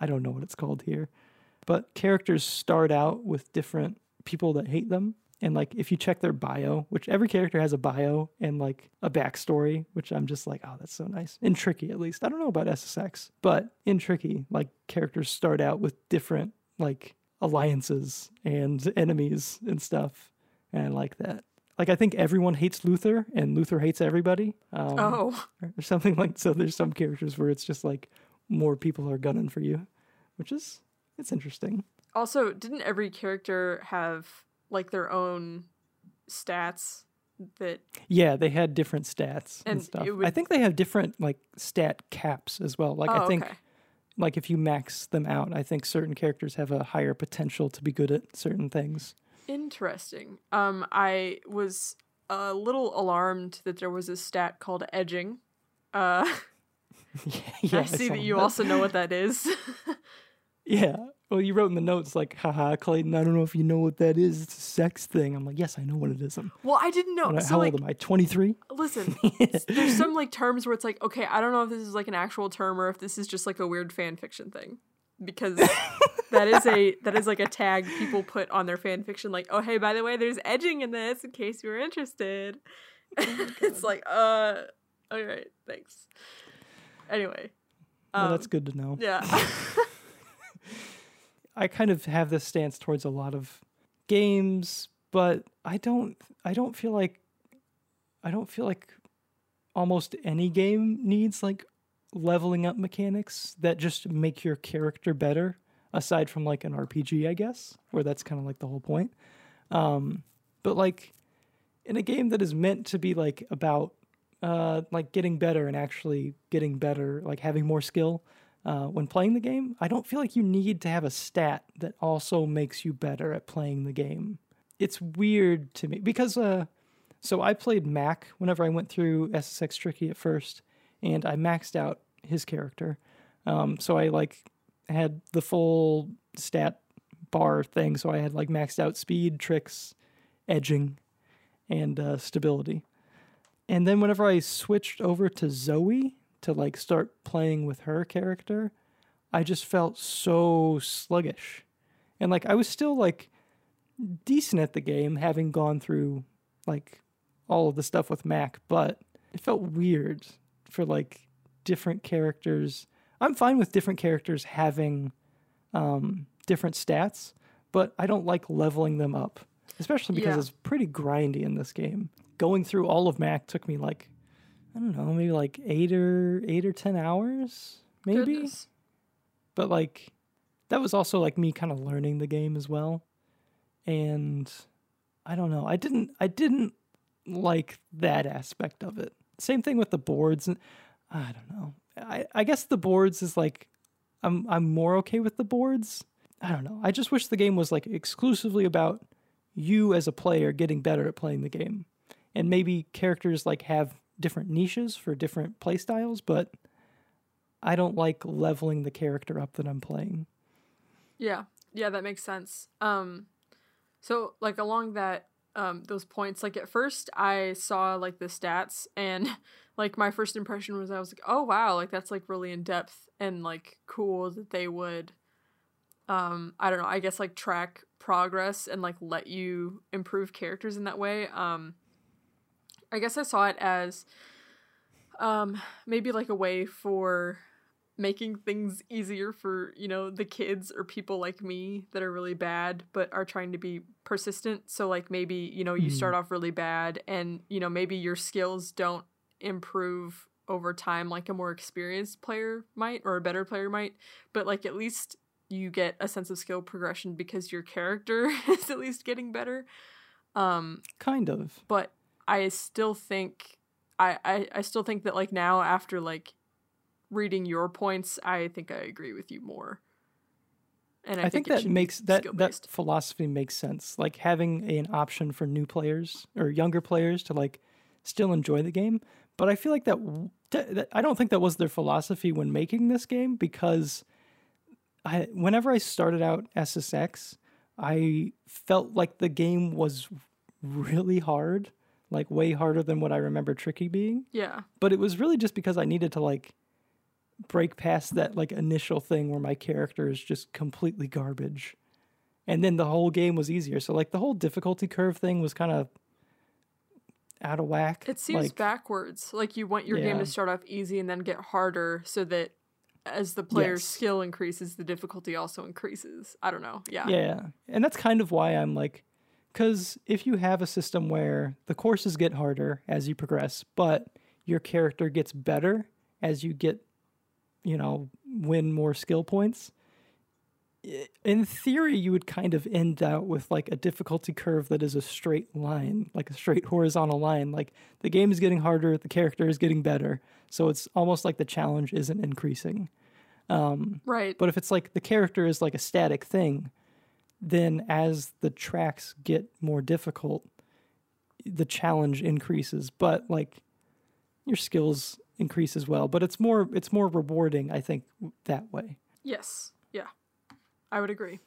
I don't know what it's called here. But characters start out with different people that hate them. And like if you check their bio, which every character has a bio and like a backstory, which I'm just like, oh, that's so nice. In Tricky at least. I don't know about SSX, but in Tricky, like characters start out with different like alliances and enemies and stuff. And I like that. Like I think everyone hates Luther and Luther hates everybody. Um, oh, or something (laughs) like so there's some characters where it's just like more people are gunning for you, which is it's interesting. also, didn't every character have like their own stats that Yeah, they had different stats and, And stuff. it I think they have different like stat caps as well. Like oh, I think okay. Like if you max them out, I think certain characters have a higher potential to be good at certain things. Interesting. Um, I was a little alarmed that there was a stat called edging. Uh, (laughs) (laughs) yeah, I see saw that you also know what that is. (laughs) Yeah. Well, you wrote in the notes like, haha, Clayton, I don't know if you know what that is. It's a sex thing. I'm like, yes, I know what it is. I'm, well, I didn't know. what- So how like, old am I? 23? listen, (laughs) there's some like terms where it's like, okay, I don't know if this is like an actual term or if this is just like a weird fan fiction thing, because (laughs) that is a that is like a tag people put on their fan fiction. Like, oh hey, by the way, there's edging in this in case you were interested. (laughs) it's like, uh, all right, thanks. Anyway, well, um, that's good to know. yeah. I kind of have this stance towards a lot of games, but I don't I don't feel like I don't feel like almost any game needs like leveling up mechanics that just make your character better aside from like an RPG, I guess, where that's kind of like the whole point. Um but like in a game that is meant to be like about uh like getting better and actually getting better, like having more skill, uh, when playing the game, I don't feel like you need to have a stat that also makes you better at playing the game. It's weird to me because, uh, so I played Mac whenever I went through SSX Tricky at first, and I maxed out his character. Um, so I like had the full stat bar thing. So I had like maxed out speed, tricks, edging, and uh, stability. And then whenever I switched over to Zoe to like start playing with her character, I just felt so sluggish. And like I was still like decent at the game having gone through like all of the stuff with Mac, but it felt weird for like different characters. I'm fine with different characters having um different stats, but I don't like leveling them up, especially because Yeah. it's pretty grindy in this game. Going through all of Mac took me like I don't know, maybe like eight or eight or ten hours, maybe. Goodness. But like, that was also like me kind of learning the game as well, and I don't know, I didn't, I didn't like that aspect of it. Same thing with the boards, and I don't know. I I guess the boards is like, I'm I'm more okay with the boards. I don't know. I just wish the game was like exclusively about you as a player getting better at playing the game, and maybe characters like have different niches for different playstyles, but I don't like leveling the character up that I'm playing. Yeah, yeah, that makes sense. Um, so like along that, um, those points, like at first I saw like the stats and (laughs) like my first impression was I was like, oh wow, like that's like really in depth and like cool that they would, um, I don't know, I guess like track progress and like let you improve characters in that way. Um, I guess I saw it as, um, maybe like a way for making things easier for you know the kids or people like me that are really bad but are trying to be persistent so like maybe you know you Mhm. start off really bad and you know maybe your skills don't improve over time like a more experienced player might or a better player might but like at least you get a sense of skill progression because your character (laughs) is at least getting better um Kind of. but I still think I, I I still think that like now after like reading your points, I think I agree with you more. And I, I, think, it that makes that that philosophy makes sense. Like having an option for new players or younger players to like still enjoy the game, but I feel like that that- I don't think that was their philosophy when making this game because I whenever I started out SSX, I felt like the game was really hard, like way harder than what I remember Tricky being. Yeah. But it was really just because I needed to like break past that like initial thing where my character is just completely garbage. And then the whole game was easier. So like the whole difficulty curve thing was kind of out of whack. It seems like, backwards. Like you want your game to start off easy and then get harder so that as the player's Yes. skill increases, the difficulty also increases. I don't know. Yeah. Yeah. And that's kind of why I'm like, because if you have a system where the courses get harder as you progress, but your character gets better as you get, you know, win more skill points, in theory, you would kind of end out with like a difficulty curve that is a straight line, like a straight (laughs) horizontal line. Like the game is getting harder, the character is getting better. So it's almost like the challenge isn't increasing. Um, right. But if it's like the character is like a static thing, then as the tracks get more difficult, the challenge increases. But like your skills increase as well. But it's more it's more rewarding, I think, that way. yes. Yeah. I would agree.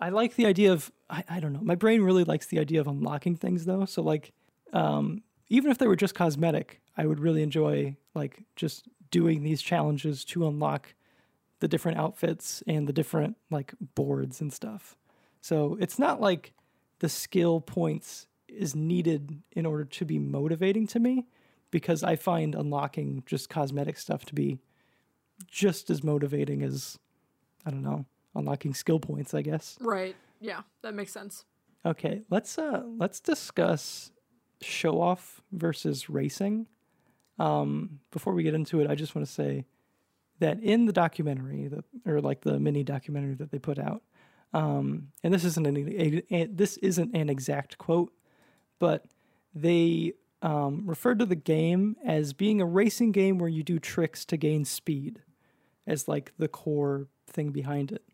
I like the idea of I, I don't know. My brain really likes the idea of unlocking things though. So like um even if they were just cosmetic, I would really enjoy like just doing these challenges to unlock the different outfits and the different like boards and stuff. So it's not like the skill points is needed in order to be motivating to me because I find unlocking just cosmetic stuff to be just as motivating as I don't know, unlocking skill points, I guess. Right. Yeah. That makes sense. Okay, let's uh let's discuss show off versus racing. Um before we get into it, I just want to say that in the documentary, the, or like the mini documentary that they put out, um, and this isn't an a, this isn't an exact quote, but they um, referred to the game as being a racing game where you do tricks to gain speed, as like the core thing behind it.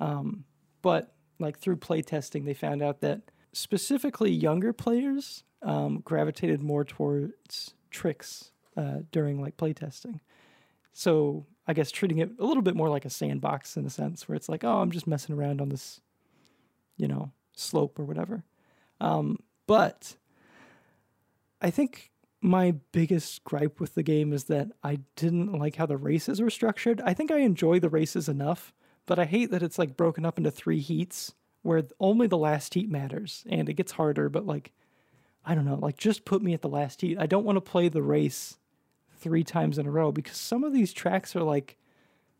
Um, but like through playtesting, they found out that specifically younger players um, gravitated more towards tricks uh, during like playtesting. So I guess treating it a little bit more like a sandbox in a sense, where it's like, oh, I'm just messing around on this, you know, slope or whatever. Um, but I think my biggest gripe with the game is that I didn't like how the races were structured. I think I enjoy the races enough, but I hate that it's like broken up into three heats where only the last heat matters and it gets harder, but like I don't know, like just put me at the last heat. I don't want to play the race three times in a row because some of these tracks are like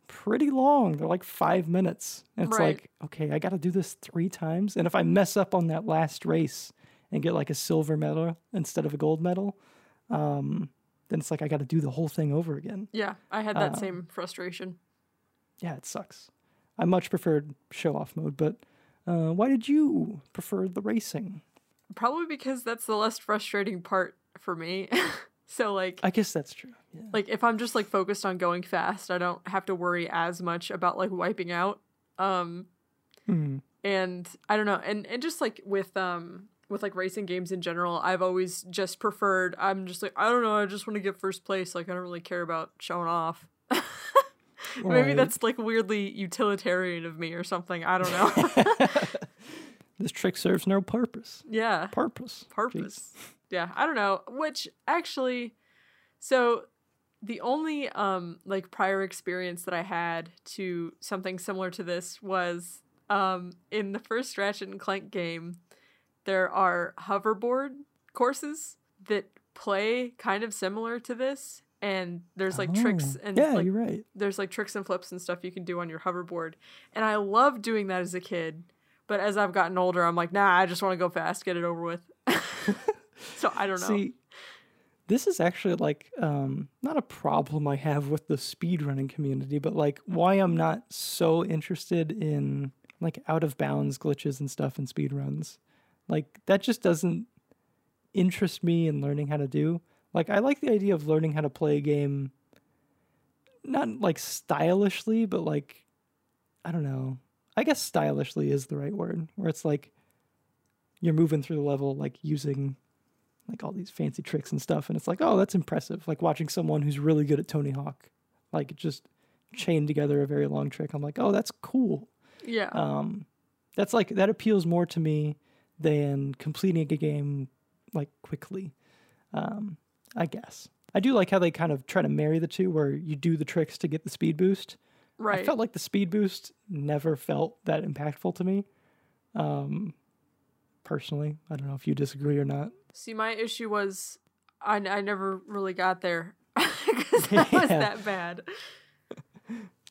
pretty long. They're like five minutes. And it's Right. like, okay, I got to do this three times. And if I mess up on that last race and get like a silver medal instead of a gold medal, um, then it's like I got to do the whole thing over again. Yeah. I had that same frustration. Yeah, it sucks. I much preferred show off mode, but uh, why did you prefer the racing? Probably because that's the less frustrating part for me. (laughs) so like I guess that's true. Yeah. like if I'm just like focused on going fast, I don't have to worry as much about like wiping out. Um Hmm. and I don't know, and and just like with um with like racing games in general, I've always just preferred I'm just like I don't know, I just want to get first place, like I don't really care about showing off. (laughs) Maybe Right. that's like weirdly utilitarian of me or something. I don't know. (laughs) (laughs) This trick serves no purpose. yeah. Purpose. Jeez. Yeah, I don't know. Which actually, so the only um like prior experience that I had to something similar to this was um in the first Ratchet and Clank game. There are hoverboard courses that play kind of similar to this, and there's like tricks Oh, and yeah, like you're right. there's like tricks and flips and stuff you can do on your hoverboard. And I loved doing that as a kid. But as I've gotten older, I'm like, nah, I just want to go fast, get it over with. (laughs) (laughs) so I don't know. See, this is actually like um, not a problem I have with the speedrunning community, but like why I'm not so interested in like out of bounds glitches and stuff in speedruns. Like that just doesn't interest me in learning how to do. Like I like the idea of learning how to play a game not like stylishly, but like I don't know. I guess stylishly is the right word, where it's like you're moving through the level like using like all these fancy tricks and stuff, and it's like, oh, that's impressive. Like watching someone who's really good at Tony Hawk, like just chain together a very long trick. I'm like, oh, that's cool. Yeah. Um, that's like that appeals more to me than completing a game like quickly. Um, I guess I do like how they kind of try to marry the two, where you do the tricks to get the speed boost. right. I felt like the speed boost never felt that impactful to me. Um, personally, I don't know if you disagree or not. See, my issue was I, I never really got there (laughs) because that was that bad.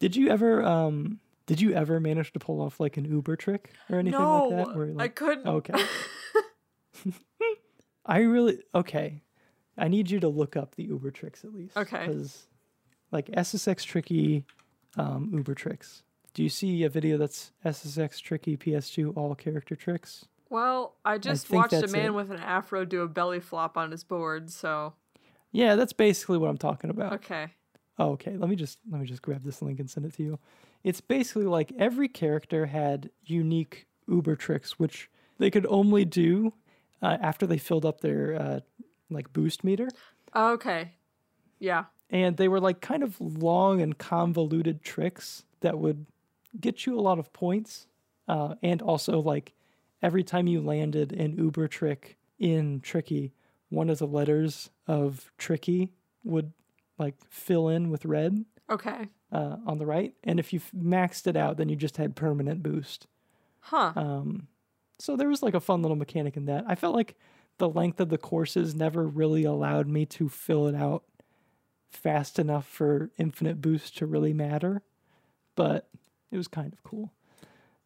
Did you ever um did you ever manage to pull off like an Uber trick or anything no, like that? Where I couldn't. okay. (laughs) I really okay. I need you to look up the Uber tricks at least. Okay. Because like SSX tricky um, Uber tricks. Do you see a video that's SSX tricky PS2 all character tricks? Well, I just think watched a man it. with an afro do a belly flop on his board, so Yeah, that's basically what I'm talking about. okay. Oh, okay. Let me just let me just grab this link and send it to you. It's basically like every character had unique Uber tricks, which they could only do uh, after they filled up their uh, like boost meter, Okay. Yeah. and they were like kind of long and convoluted tricks that would get you a lot of points, uh, and also like every time you landed an Uber trick in Tricky, one of the letters of Tricky would like fill in with red Okay. uh, on the right. And if you maxed it out, then you just had permanent boost. Huh. Um, so there was like a fun little mechanic in that. I felt like the length of the courses never really allowed me to fill it out fast enough for infinite boost to really matter, but it was kind of cool.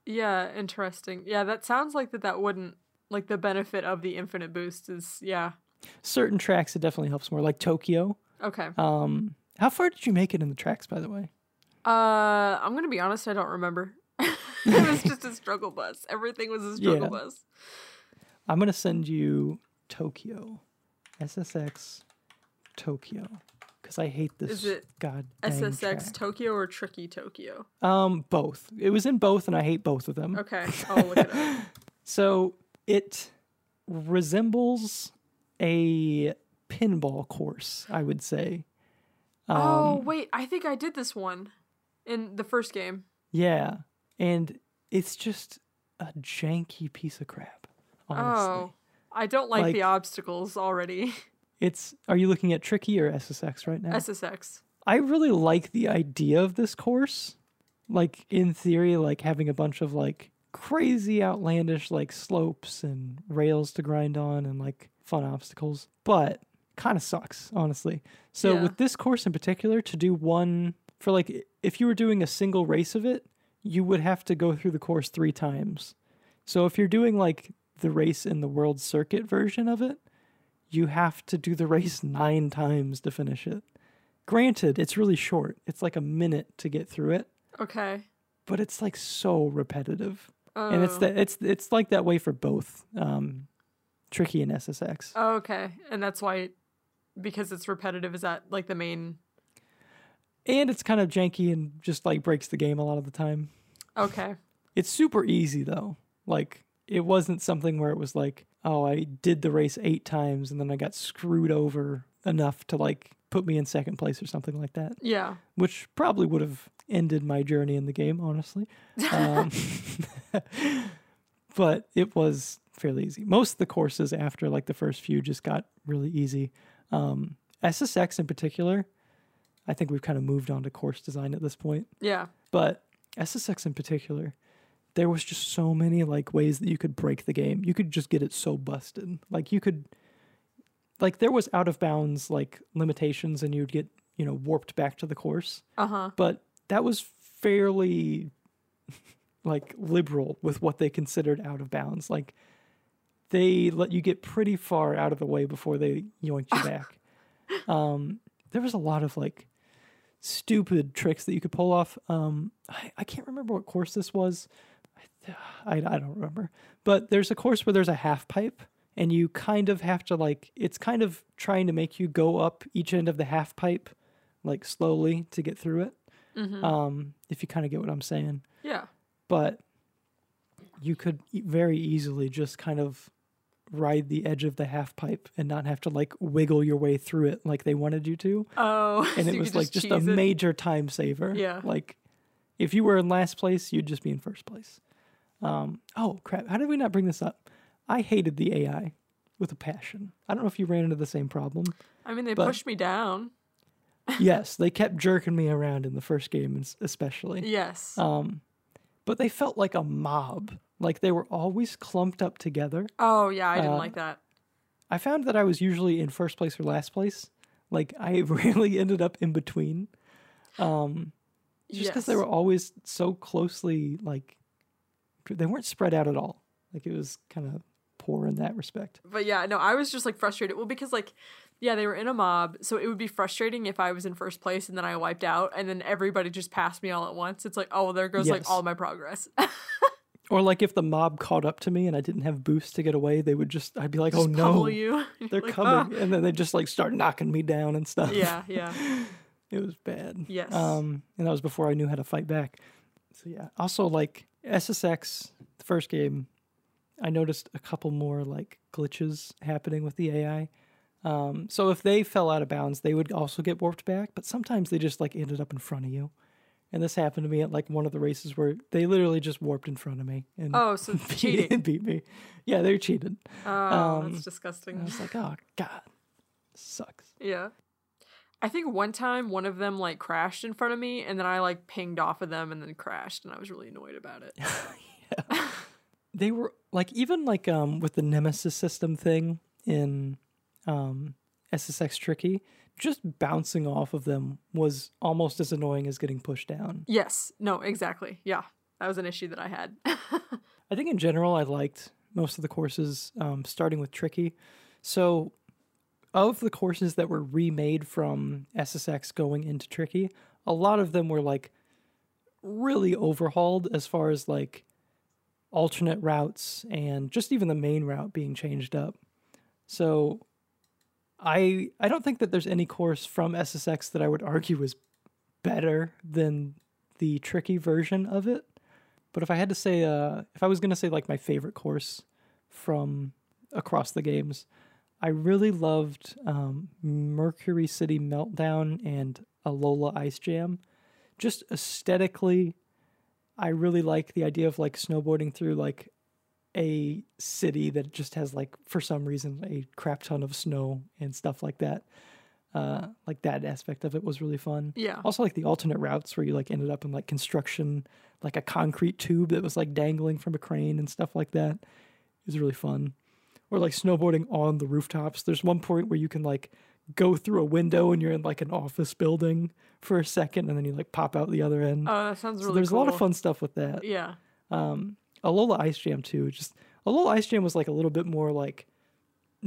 Yeah, interesting. Yeah, that sounds like that that wouldn't like the benefit of the infinite boost is yeah. Certain tracks it definitely helps more, like Tokyo. Okay. Um, how far did you make it in the tracks, by the way? Uh, I'm gonna be honest. I don't remember. (laughs) it was just a struggle bus. Everything was a struggle Yeah. bus. I'm gonna send you Tokyo, SSX Tokyo, because I hate this. Is it God SSX track. Tokyo or Tricky Tokyo? Um, both. It was in both, and I hate both of them. Okay, I'll look it up. (laughs) So it resembles a pinball course, I would say. Um, oh wait, I think I did this one in the first game. Yeah, and it's just a janky piece of crap. Honestly, Oh, I don't like, Like- the obstacles already. (laughs) it's. Are you looking at Tricky or SSX right now? SSX. I really like the idea of this course. Like in theory, like having a bunch of like crazy outlandish like slopes and rails to grind on and like fun obstacles. But kind of sucks, honestly. So Yeah. with this course in particular, to do one for like if you were doing a single race of it, you would have to go through the course three times. So if you're doing like the race in the world circuit version of it, you have to do the race (laughs) nine times to finish it. Granted, it's really short. It's like a minute to get through it, Okay. but it's like so repetitive. And it's Oh. that it's it's like that way for both um Tricky and SSX. Oh, okay, and that's why, because it's repetitive. Is that like the main? And it's kind of janky and just like breaks the game a lot of the time. Okay. It's super easy though. Like it wasn't something where it was like, oh, I did the race 8 times and then I got screwed over enough to like put me in second place or something like that. Yeah. which probably would have ended my journey in the game, honestly. Um, (laughs) but it was fairly easy. Most of the courses after like the first few just got really easy. Um, SSX in particular, I think we've kind of moved on to course design at this point. Yeah. But SSX in particular, there was just so many like ways that you could break the game. You could just get it so busted. Like you could like there was out of bounds like limitations and you'd get, you know, warped back to the course. Uh huh. But that was fairly (laughs) like liberal with what they considered out of bounds. Like they let you get pretty far out of the way before they yoinked you (laughs) back. Um, there was a lot of like stupid tricks that you could pull off. Um, I, I can't remember what course this was. I, I don't remember. But there's a course where there's a half pipe and you kind of have to like it's kind of trying to make you go up each end of the half pipe like slowly to get through it. Mhm. Um, if you kind of get what I'm saying Yeah. but you could very easily just kind of ride the edge of the half pipe and not have to like wiggle your way through it like they wanted you to. Oh, (laughs) And so it was like just a it? major time saver. Yeah. Like if you were in last place, you'd just be in first place. Um, oh crap! How did we not bring this up? I hated the AI with a passion. I don't know if you ran into the same problem. I mean, they pushed me down. (laughs) yes, they kept jerking me around in the first game, especially. Yes. Um, but they felt like a mob. Like they were always clumped up together. oh yeah, I didn't uh, like that. I found that I was usually in first place or last place. Like I (laughs) rarely ended up in between. Um, just because they were always so closely like they weren't spread out at all. Like it was kind of poor in that respect. But yeah, no, I was just like frustrated. Well, because like, yeah, they were in a mob, so it would be frustrating if I was in first place and then I wiped out, and then everybody just passed me all at once. It's like, oh, well, there goes like all my progress. (laughs) Or like if the mob caught up to me and I didn't have boost to get away, they would just I'd be like, just "Oh no, you. (laughs) They're like, coming!" And then they just like start knocking me down and stuff. "Ah." Yeah, (laughs) yeah, it was bad. Yes. Um, and that was before I knew how to fight back. So yeah. Also, like SSX, the first game, I noticed a couple more like glitches happening with the AI. Um, so if they fell out of bounds, they would also get warped back. But sometimes they just like ended up in front of you. And this happened to me at like one of the races where they literally just warped in front of me and Oh, so (laughs) beat, cheating. (laughs) beat me. Yeah, they cheated. Oh, Um, that's And I was like, oh god, sucks. Yeah. I think one time one of them like crashed in front of me, and then I like pinged off of them and then crashed, and I was really annoyed about it. (laughs) (laughs) they were like even like um with the nemesis system thing in um ssx tricky just bouncing off of them was almost as annoying as getting pushed down yes. No. Exactly. Yeah. That was an issue that I had. (laughs) i think in general i liked most of the courses um, starting with tricky so of the courses that were remade from ssx going into tricky a lot of them were like really overhauled as far as like alternate routes and just even the main route being changed up. So I I don't think that there's any course from SSX that I would argue is better than the tricky version of it. But if I had to say uh if I was going to say like my favorite course from across the games, I really loved um, Mercury City Meltdown and Aloha Ice Jam. Just aesthetically, I really like the idea of like snowboarding through like a city that just has like for some reason a crap ton of snow and stuff like that. Uh, like that aspect of it was really fun. Yeah. Also like the alternate routes where you like ended up in like construction, like a concrete tube that was like dangling from a crane and stuff like that. It was really fun. Or like snowboarding on the rooftops. There's one point where you can like go through a window and you're in like an office building for a second and then you like pop out the other end. Oh, that sounds so really there's a lot of fun stuff with that. Yeah. Um, Aloha Ice Jam too. Just Aloha Ice Jam was like a little bit more like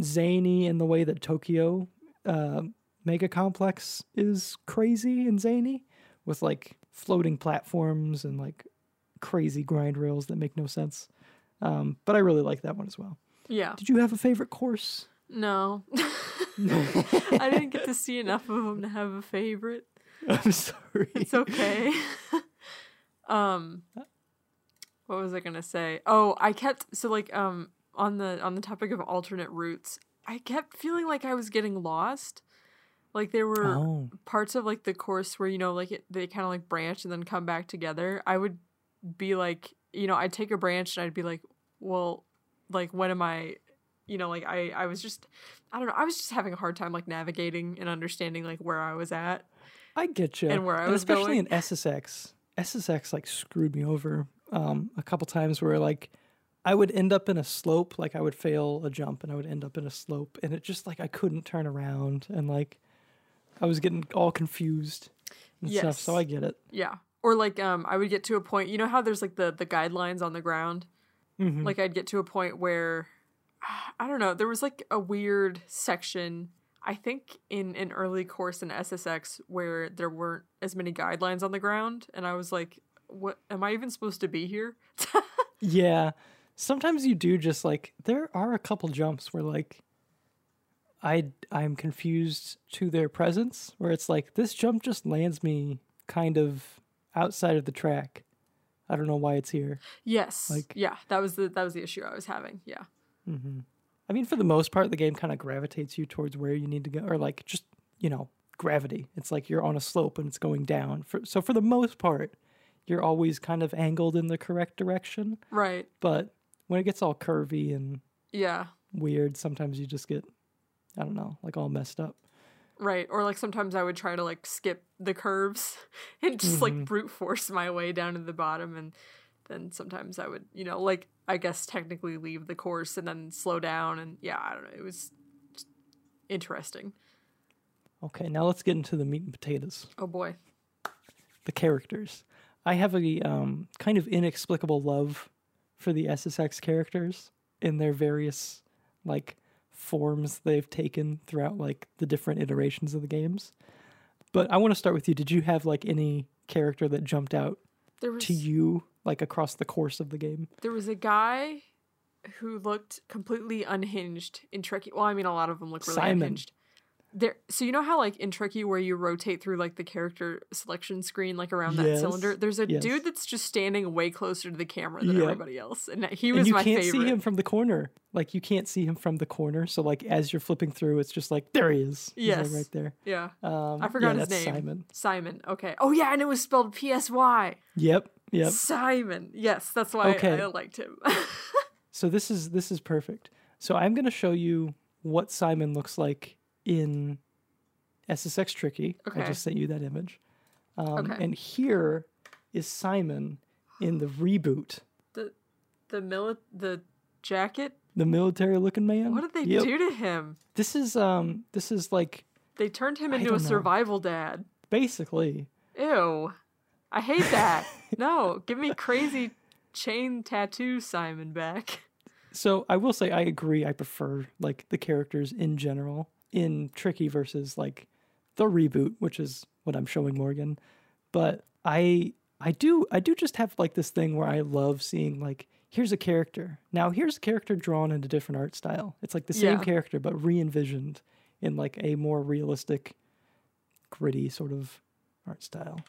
zany in the way that Tokyo uh, Mega Complex is crazy and zany, with like floating platforms and like crazy grind rails that make no sense. Um, but I really like that one as well. Yeah. Did you have a favorite course? No. (laughs) I didn't get to see enough of them to have a favorite. (laughs) I'm sorry. It's okay. (laughs) um what was I going to say? Oh, I kept so like um on the on the topic of alternate routes, I kept feeling like I was getting lost. Like there were Oh, parts of like the course where you know like it, they kind of like branch and then come back together. I would be like, you know, I'd take a branch and I'd be like, well, like when am I you know, like I I was just I don't know, I was just having a hard time like navigating and understanding like where I was at. I get you. And where I was especially going. in SSX, SSX like screwed me over um, a couple times where like I would end up in a slope, like I would fail a jump and I would end up in a slope, and it just like I couldn't turn around and like I was getting all confused and stuff. So I get it. Yeah. Or like um I would get to a point, you know how there's like the the guidelines on the ground? Mhm. Like I'd get to a point where (sighs) I don't know, there was like a weird section I think in an early course in SSX where there weren't as many guidelines on the ground and I was like what am I even supposed to be here? (laughs) Yeah. Sometimes you do just like there are a couple jumps where like I I'm confused to their presence where it's like this jump just lands me kind of outside of the track. I don't know why it's here. yes. Like- yeah, that was the that was the issue I was having. Yeah. hmm I mean, for the most part, the game kind of gravitates you towards where you need to go, or like just you know gravity. It's like you're on a slope and it's going down. For, so for the most part, you're always kind of angled in the correct direction. Right. But when it gets all curvy and Yeah. weird, sometimes you just get, I don't know, like all messed up. Right. Or like sometimes I would try to like skip the curves (laughs) and just like brute force my way down to the bottom and then sometimes I would, you know, like I guess technically leave the course and then slow down and yeah, I don't know. It was interesting. Okay, now let's get into the meat and potatoes. Oh boy. the characters. I have a um, kind of inexplicable love for the SSX characters in their various like forms they've taken throughout like the different iterations of the games. But I want to start with you. Did you have like any character that jumped out was to you like across the course of the game? there was a guy who looked completely unhinged in Tricky. Well, I mean a lot of them look really Psymon. unhinged. There so you know how like in Tricky where you rotate through like the character selection screen like around that cylinder, there's a Yes. dude that's just standing way closer to the camera than Yep. everybody else. And he was and you my can't favorite. see him from the corner. Like you can't see him from the corner. So like as you're flipping through, it's just like there he is. He's, like, right there. Yeah. Um, I forgot yeah, his name. Psymon. Psymon. Okay. Oh yeah, and it was spelled P S Y. Yep. Yep. Psymon. Yes, that's why Okay. I liked him. (laughs) So this is this is perfect. So I'm going to show you what Psymon looks like in SSX Tricky. I just sent you that image. Um, Okay. And here is Psymon in the reboot, the the mili- the jacket. the military-looking man. What did they Yep. do to him? This is um this is like They turned him into a know. survival dad. basically Ew. I hate that. (laughs) no, give me crazy chain tattoo Psymon back. So I will say I agree. I prefer like the characters in general in Tricky versus like the reboot, which is what I'm showing Morgan. But I I do I do just have like this thing where I love seeing like here's a character. Now here's a character drawn in a different art style. It's like the same Yeah. character but re-envisioned in like a more realistic, gritty sort of art style.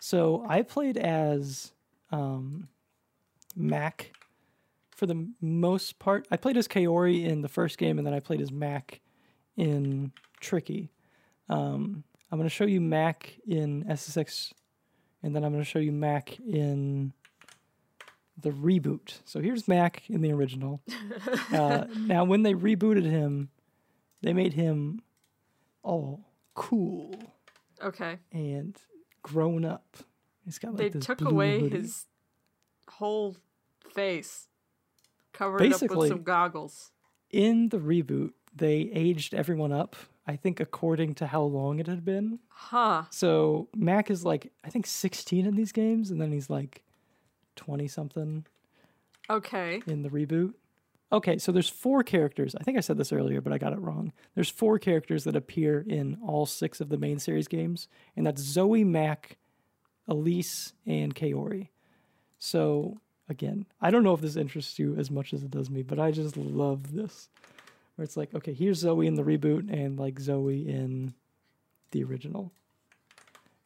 So I played as um, Mac for the most part. I played as Kaori in the first game, and then I played as Mac in Tricky. Um, I'm going to show you Mac in SSX, and then I'm going to show you Mac in the reboot. So here's Mac in the original. (laughs) Uh, now, when they rebooted him, they made him all cool Okay. and grown up. He's got like They took away hoodie. his whole face. Covered it up with some goggles. in the reboot. They aged everyone up. I think according to how long it had been. Huh. So Mac is like I think 16 in these games, and then he's like 20 something Okay. in the reboot. Okay, so there's four characters. I think I said this earlier, but I got it wrong. There's four characters that appear in all six of the main series games, and that's Zoe, Mac, Elise, and Kaori. So again, I don't know if this interests you as much as it does me, but I just love this. Where it's like, okay, here's Zoe in the reboot and like Zoe in the original.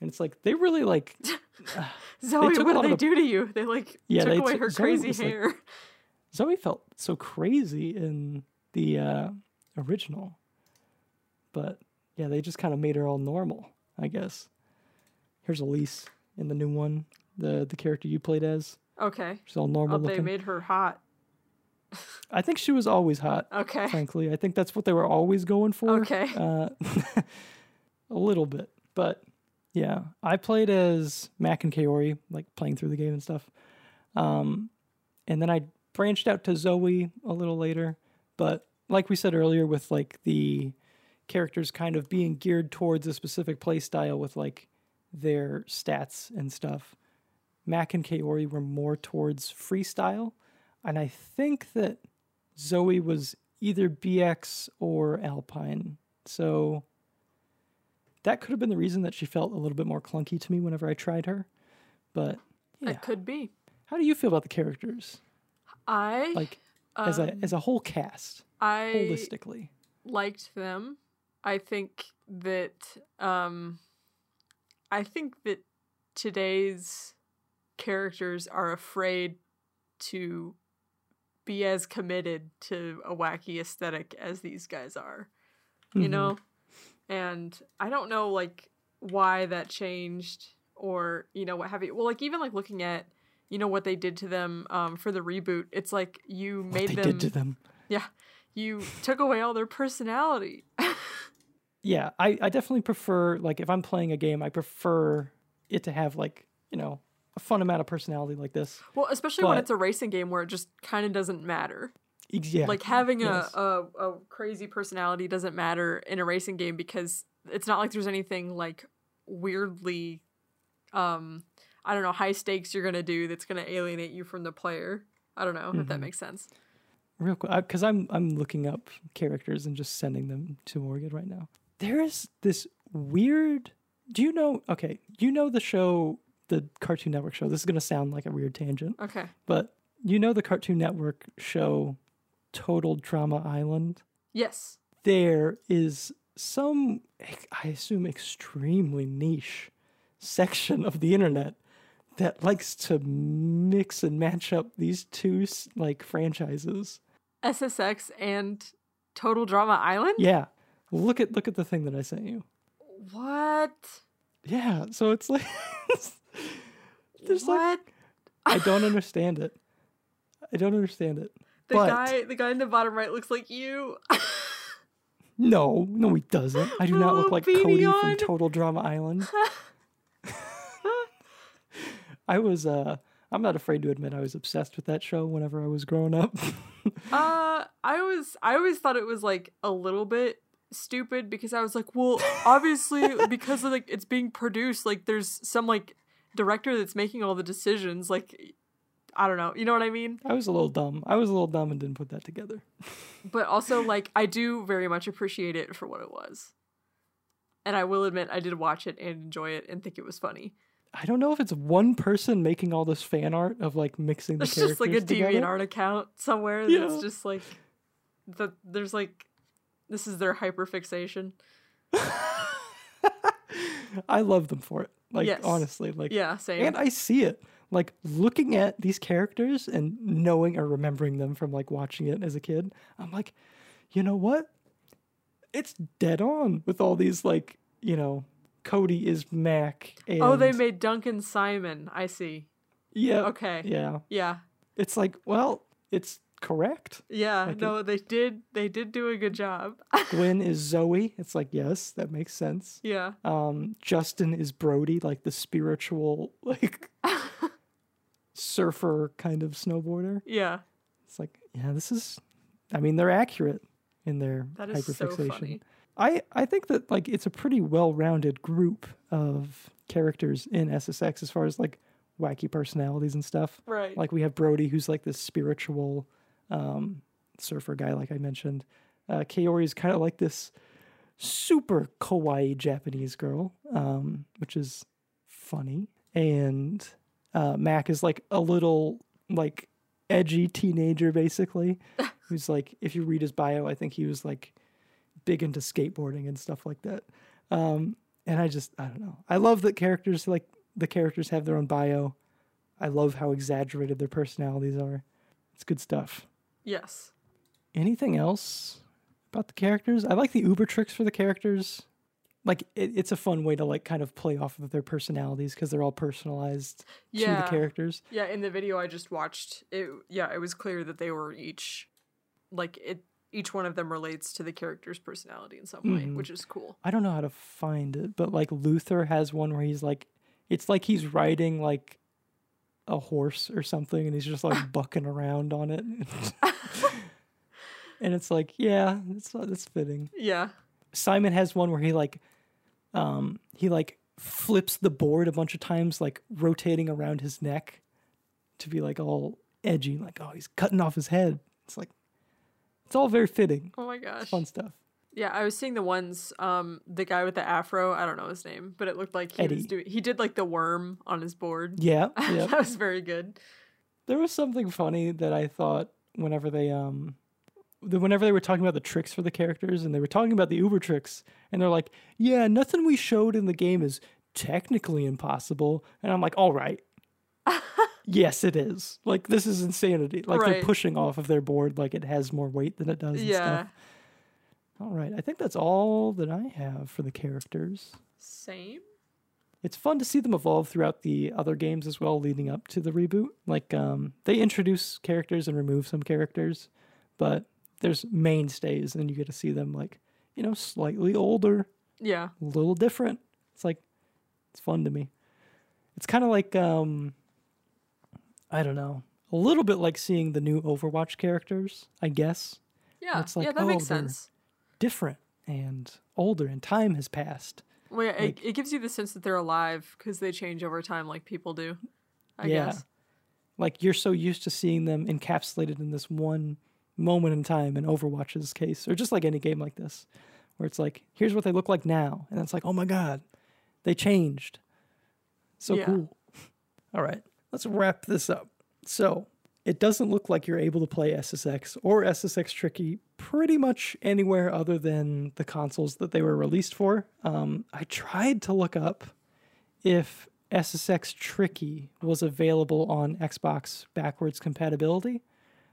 And it's like they really like (laughs) Zoe, took what did they of- do to you? They like Yeah, took they away took- her Zoe crazy was, like- hair. Zoe felt so crazy in the uh, original, but yeah, they just kind of made her all normal, I guess. Here's Elise in the new one, the the character you played as. okay. She's all normal Oh, they made her hot. I think she was always hot. Okay. Frankly, I think that's what they were always going for. Okay. Uh, (laughs) a little bit, but yeah, I played as Mac and Kaori, like playing through the game and stuff. Um, and then I branched out to Zoe a little later, but like we said earlier, with like the characters kind of being geared towards a specific play style with like their stats and stuff. Mac and Kaori were more towards freestyle, and I think that Zoe was either BX or Alpine. So that could have been the reason that she felt a little bit more clunky to me whenever I tried her. But yeah, That could be. how do you feel about the characters, I like as a as a whole cast, I holistically? liked them. I think that um I think that today's characters are afraid to be as committed to a wacky aesthetic as these guys are. You Mhm. know? And I don't know like why that changed or, you know, what have you. Well, like even like looking at you know what they did to them um, for the reboot. It's like you What made they them did to them. Yeah. You took away all their personality. Yeah, (laughs) I, I definitely prefer like if I'm playing a game, I prefer it to have like, you know, a fun amount of personality like this. well, especially when it's a racing game where it just kind of doesn't matter. Yeah. like having yes. a, a a crazy personality doesn't matter in a racing game because it's not like there's anything like weirdly um i don't know high stakes you're gonna do that's gonna alienate you from the player i don't know if that Mhm. makes sense real quick because I'm I'm looking up characters and just sending them to Morgan right now. There is this weird. Do you know? Okay, you know the show, the Cartoon Network show. This is gonna sound like a weird tangent, okay but you know the Cartoon Network show, Total Drama Island. yes There is some, I assume, extremely niche section of the internet that likes to mix and match up these two like franchises. ssx and total drama island Yeah. Look at look at the thing that I sent you. what Yeah. So it's like (laughs) there's like what I don't understand it. I don't understand it. (laughs) the but- guy the guy in the bottom right looks like you (laughs) No, no, he doesn't. I do not look like Cody on. from Total Drama Island. (laughs) I was uh I'm not afraid to admit I was obsessed with that show whenever I was growing up. Uh, I was I always thought it was like a little bit stupid because I was like, well, obviously because of like it's being produced, like there's some like director that's making all the decisions. Like, I don't know, you know what I mean? I was a little dumb. I was a little dumb and didn't put that together. (laughs) But also like I do very much appreciate it for what it was, and I will admit I did watch it and enjoy it and think it was funny. I don't know if it's one person making all this fan art of like mixing the There's characters just like a together. DeviantArt account somewhere Yeah. that's just like that. There's like this is their hyperfixation. (laughs) I love them for it. Like Yes. honestly, like Yeah, same. and I see it. Like looking at these characters and knowing or remembering them from like watching it as a kid, I'm like, you know what? It's dead on with all these like, you know, Cody is Mac and Oh, they made Duncan Psymon. I see. Yeah. Okay. Yeah. Yeah. It's like, well, it's correct. Yeah. Like no, they did they did do a good job. (laughs) Gwen is Zoe. It's like, yes, that makes sense. yeah. Um, Justin is Brody, like the spiritual, (laughs) like surfer kind of snowboarder. Yeah. It's like, yeah, this is. I mean, they're accurate in their That is so funny. I I think that like it's a pretty well-rounded group of characters in SSX as far as like wacky personalities and stuff. Right. Like we have Brody, who's like this spiritual um, surfer guy, like I mentioned. Uh, Kaori is kind of like this super kawaii Japanese girl, um, which is funny. And uh, Mac is like a little like edgy teenager, basically. (laughs) who's like, if you read his bio, I think he was like big into skateboarding and stuff like that. Um, and I just, I don't know. I love that characters like the characters have their own bio. I love how exaggerated their personalities are. It's good stuff. Yes. Anything else about the characters? I like the Uber tricks for the characters. Like it, it's a fun way to like kind of play off of their personalities because they're all personalized to the characters. Yeah, in the video I just watched, it yeah, it was clear that they were each like it each one of them relates to the character's personality in some way, Mhm. which is cool. I don't know how to find it, but like Luther has one where he's like, it's like he's writing like a horse or something, and he's just like (laughs) bucking around on it. (laughs) and it's like, yeah, it's that's fitting. Yeah. Psymon has one where he like, um, he like flips the board a bunch of times, like rotating around his neck, to be like all edgy, like oh he's cutting off his head. It's like, it's all very fitting, Oh my gosh. fun stuff. Yeah, I was seeing the ones um the guy with the afro, I don't know his name, but it looked like he Eddie. was doing he did like the worm on his board. Yeah, yeah. (laughs) that was very good. There was something funny that I thought whenever they um whenever they were talking about the tricks for the characters and they were talking about the Uber tricks and they're like, "Yeah, nothing we showed in the game is technically impossible." And I'm like, "All right." (laughs) Yes, it is. Like this is insanity. Like they're pushing off of their board like it has more weight than it does. And yeah. All right. I think that's all that I have for the characters. Same. It's fun to see them evolve throughout the other games as well, leading up to the reboot. Like um, they introduce characters and remove some characters, but there's mainstays, and you get to see them like you know slightly older, Yeah. a little different. It's like it's fun to me. It's kind of like um I don't know, a little bit like seeing the new Overwatch characters, I guess. Yeah. It's like, yeah, that oh, makes sense. Different and older and time has passed. Well, yeah, like- it, it gives you the sense that they're alive because they change over time like people do. I Yeah. guess. Like you're so used to seeing them encapsulated in this one moment in time in Overwatch's case, or just like any game like this, where it's like, here's what they look like now. And it's like, oh my God, they changed. So Yeah. cool. (laughs) All right, let's wrap this up. So it doesn't look like you're able to play SSX or SSX Tricky pretty much anywhere other than the consoles that they were released for. Um, I tried to look up if SSX Tricky was available on Xbox backwards compatibility.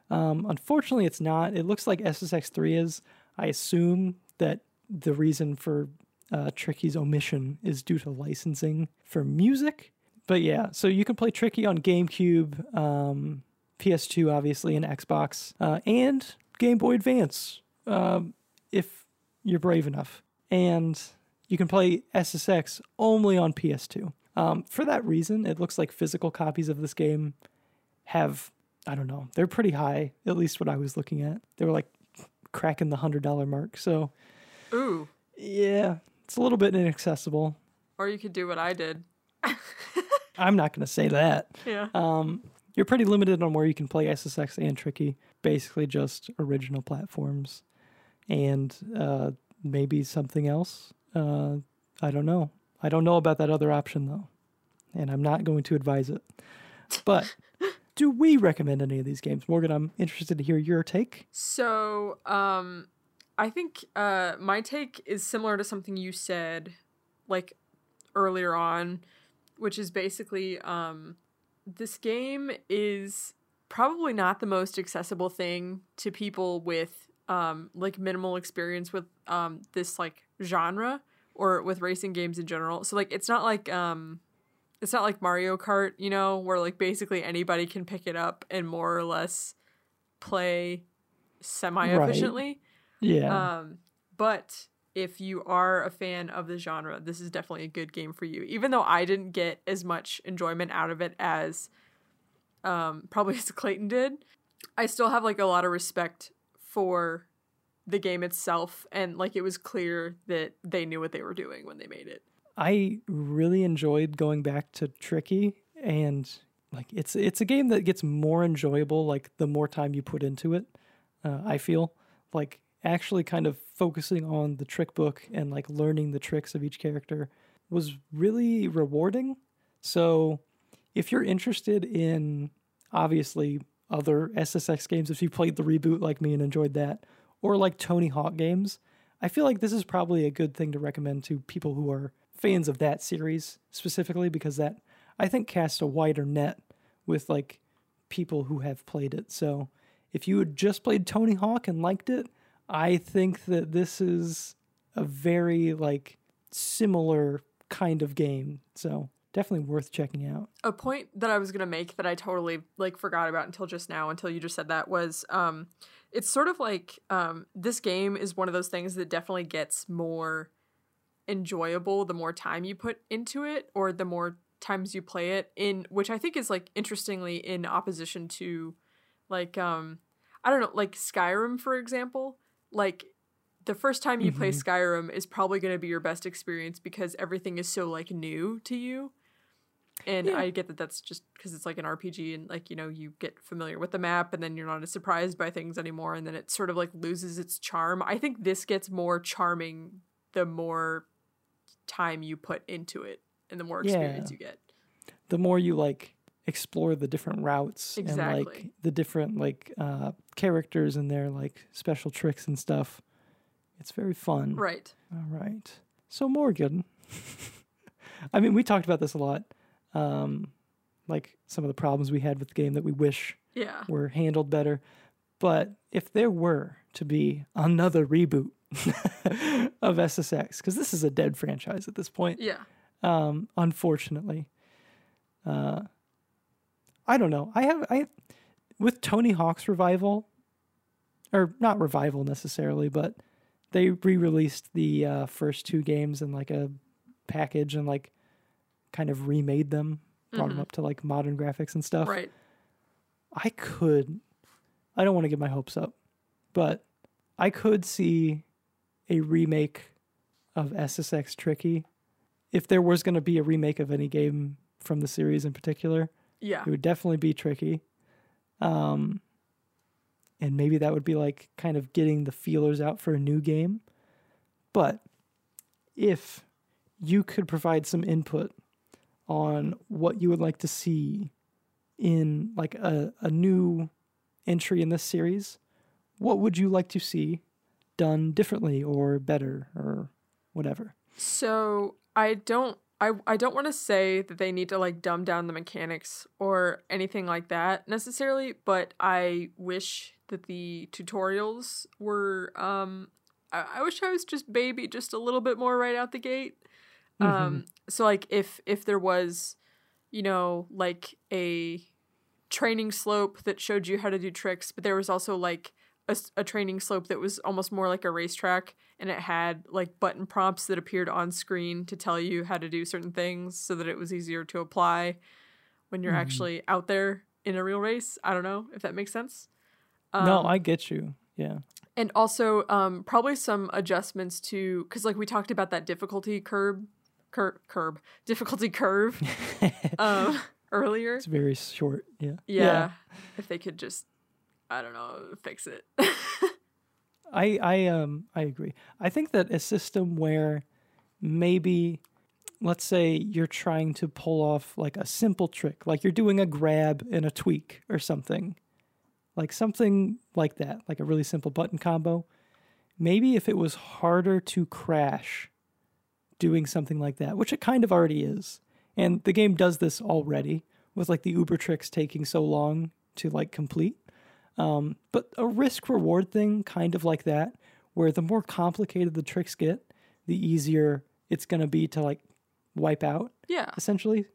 Um, unfortunately, it's not. It looks like SSX 3 is. I assume that the reason for uh, Tricky's omission is due to licensing for music. But yeah, so you can play Tricky on GameCube, um, PS2, obviously, and Xbox, uh, and Game Boy Advance, um, if you're brave enough. And you can play SSX only on PS2. Um, for that reason, it looks like physical copies of this game have, I don't know, they're pretty high, at least what I was looking at. They were like cracking the $100 mark. So, Ooh. yeah, it's a little bit inaccessible. Or you could do what I did. (laughs) I'm not going to say that. Yeah. Um, you're pretty limited on where you can play SSX and Tricky. Basically, just original platforms, and uh, maybe something else. Uh, I don't know. I don't know about that other option though, and I'm not going to advise it. But (laughs) do we recommend any of these games, Morgan? I'm interested to hear your take. So, um, I think uh, my take is similar to something you said, like earlier on, which is basically um, this game is probably not the most accessible thing to people with um, like minimal experience with um, this like genre or with racing games in general. So like it's not like um, it's not like Mario Kart, you know, where like basically anybody can pick it up and more or less play semi efficiently. Yeah, Um, but if you are a fan of the genre, this is definitely a good game for you. Even though I didn't get as much enjoyment out of it as um, (laughs) probably as Clayton did, I still have like a lot of respect for the game itself, and like it was clear that they knew what they were doing when they made it. I really enjoyed going back to Tricky, and like it's it's a game that gets more enjoyable like the more time you put into it. Uh, I feel like actually kind of focusing on the trick book and like learning the tricks of each character was really rewarding. So if you're interested in obviously other SSX games, if you played the reboot like me and enjoyed that, or like Tony Hawk games, I feel like this is probably a good thing to recommend to people who are fans of that series specifically because that I think casts a wider net with like people who have played it. So if you had just played Tony Hawk and liked it, I think that this is a very like similar kind of game. So definitely worth checking out. a point that I was gonna make that I totally like forgot about until just now, until you just said that was um it's sort of like um this game is one of those things that definitely gets more enjoyable the more time you put into it or the more times you play it in which I think is like interestingly in opposition to like um I don't know, like Skyrim for example. Like the first time you play mm-hmm. Skyrim is probably going to be your best experience because everything is so like new to you. And Yeah. I get that that's just because it's like an RPG and like, you know, you get familiar with the map and then you're not as surprised by things anymore and then it sort of like loses its charm. I think this gets more charming the more time you put into it and the more experience Yeah. you get. The more you like explore the different routes and like the different like uh characters and their like special tricks and stuff, it's very fun. Right. All right. So Morgan, (laughs) I mean, we talked about this a lot. Um, like some of the problems we had with the game that we wish Yeah. were handled better. But if there were to be another reboot (laughs) of SSX, because this is a dead franchise at this point, Yeah. um, unfortunately. Uh, I don't know. I have I with Tony Hawk's revival, or not revival necessarily, but they re-released the uh, first two games in like a package and like kind of remade them, brought them up to like modern graphics and stuff. Right. I could, I don't want to get my hopes up, but I could see a remake of SSX Tricky. If there was going to be a remake of any game from the series in particular, Yeah. it would definitely be Tricky. Um, and maybe that would be like kind of getting the feelers out for a new game. But if you could provide some input on what you would like to see in like a, a new entry in this series, what would you like to see done differently or better or whatever? So I don't I I don't want to say that they need to like dumb down the mechanics or anything like that necessarily, but I wish that the tutorials were um I, I wish I was just baby just a little bit more right out the gate. Um so like if if there was you know like a training slope that showed you how to do tricks, but there was also like a, a training slope that was almost more like a racetrack and it had like button prompts that appeared on screen to tell you how to do certain things so that it was easier to apply when you're actually out there in a real race. I don't know if that makes sense. no, I get you. Yeah. And also um probably some adjustments to cuz like we talked about that difficulty curb curb curb difficulty curve (laughs) um (laughs) earlier. It's very short. Yeah. Yeah. If they could just I don't know, fix it. (laughs) I I um I agree. I think that a system where maybe let's say you're trying to pull off like a simple trick, like you're doing a grab and a tweak or something. Like something like that, like a really simple button combo. Maybe if it was harder to crash doing something like that, which it kind of already is. And the game does this already with like the Uber tricks taking so long to like complete. Um, but a risk reward thing, kind of like that, where the more complicated the tricks get, the easier it's going to be to like wipe out, yeah. essentially.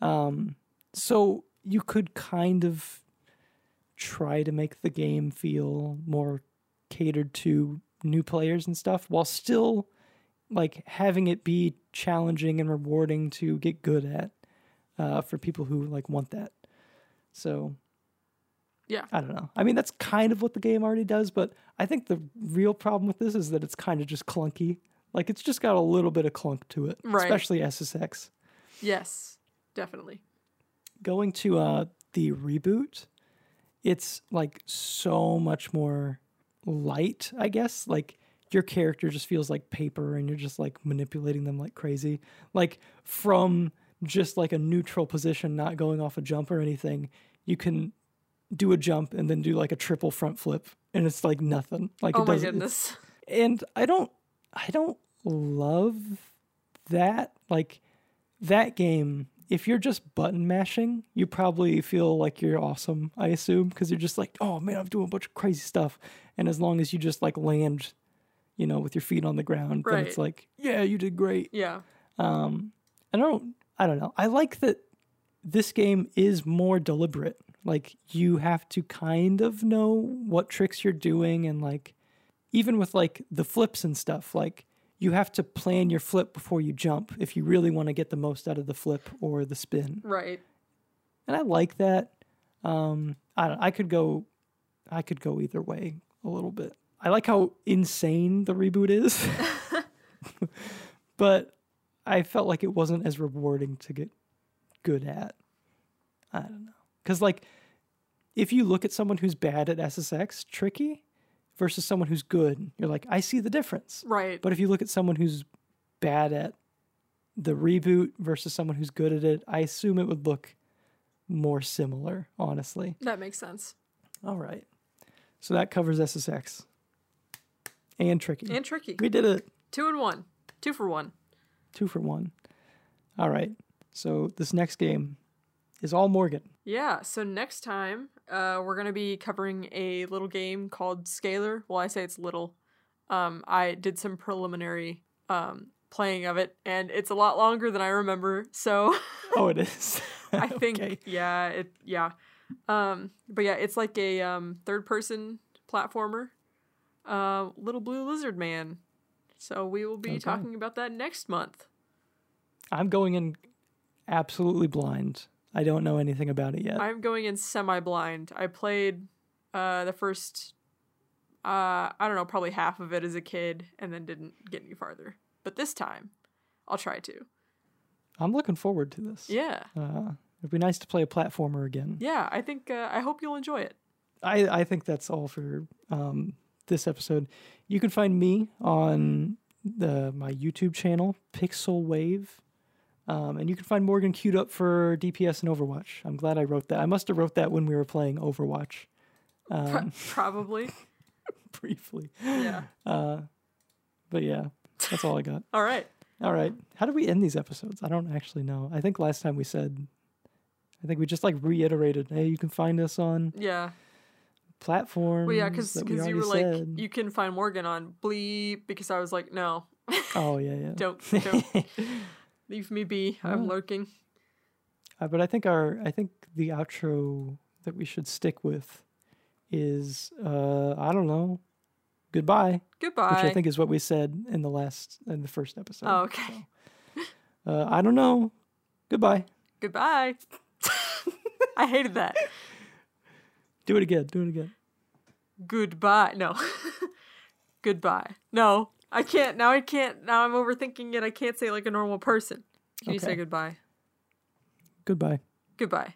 Um, so you could kind of try to make the game feel more catered to new players and stuff while still like having it be challenging and rewarding to get good at uh, for people who like want that. So Yeah. I don't know. I mean, that's kind of what the game already does, but I think the real problem with this is that it's kind of just clunky. Like it's just got a little bit of clunk to it, Right. especially SSX. Yes. Definitely. Going to uh the reboot, it's like so much more light, I guess. Like your character just feels like paper and you're just like manipulating them like crazy. Like from just like a neutral position, not going off a jump or anything, you can do a jump and then do like a triple front flip and it's like nothing. Like Oh it my doesn't goodness. and I don't I don't love that like that game if you're just button mashing you probably feel like you're awesome I assume because you're just like oh man I'm doing a bunch of crazy stuff and as long as you just like land you know with your feet on the ground then it's like yeah you did great Yeah. um I don't I don't know I like that this game is more deliberate like you have to kind of know what tricks you're doing and like even with like the flips and stuff like you have to plan your flip before you jump if you really want to get the most out of the flip or the spin Right. and I like that. Um, I don't, I could go, I could go either way a little bit. I like how insane the reboot is, (laughs) (laughs) but I felt like it wasn't as rewarding to get good at. I don't know, because like if you look at someone who's bad at SSX, tricky, versus someone who's good, you're like, I see the difference. Right. But if you look at someone who's bad at the reboot versus someone who's good at it, I assume it would look more similar, honestly. that makes sense. All right. So that covers SSX and Tricky. And tricky. we did it Two and one. Two for one. two for one. All right. So this next game is all Morgan. Yeah, so next time uh, we're going to be covering a little game called Scaler. Well, I say it's little. Um, I did some preliminary um, playing of it, and it's a lot longer than I remember. So (laughs) Oh, it is. I (laughs) think, Okay. yeah, it, yeah. Um, but yeah, it's like a um, third person platformer. Uh, Little Blue Lizard Man. So we will be Okay. talking about that next month. I'm going in absolutely blind. I don't know anything about it yet. I'm going in semi blind. I played uh the first uh I don't know, probably half of it as a kid and then didn't get any farther. But this time I'll try to. I'm looking forward to this. Yeah. Uh, it'd be nice to play a platformer again. Yeah, I think uh, I hope you'll enjoy it. I, I think that's all for um, this episode. You can find me on the my YouTube channel, Pixel Wave. Um, and you can find Morgan queued up for DPS and Overwatch. I'm glad I wrote that. I must have wrote that when we were playing Overwatch um, (laughs) probably. briefly. Yeah. Uh, but yeah, that's all I got. (laughs) All right. All right. How do we end these episodes? I don't actually know. I think last time we said, I think we just like reiterated, hey, you can find us on Yeah. platforms. Well, yeah, because that we you were like, said. you can find Morgan on Bleep because I was like, no, Oh yeah, yeah. (laughs) don't, don't leave me be. I'm lurking. Uh, but I think our I think the outro that we should stick with is uh I don't know, goodbye, Goodbye. which I think is what we said in the last in the first episode. Oh, okay. So, uh, I don't know. Goodbye. Goodbye. (laughs) I hated that. Do it again. Do it again. Goodbye. No. (laughs) Goodbye. No. I can't. Now I can't. Now I'm overthinking it. I can't say it like a normal person. Can you say goodbye? Goodbye. Goodbye.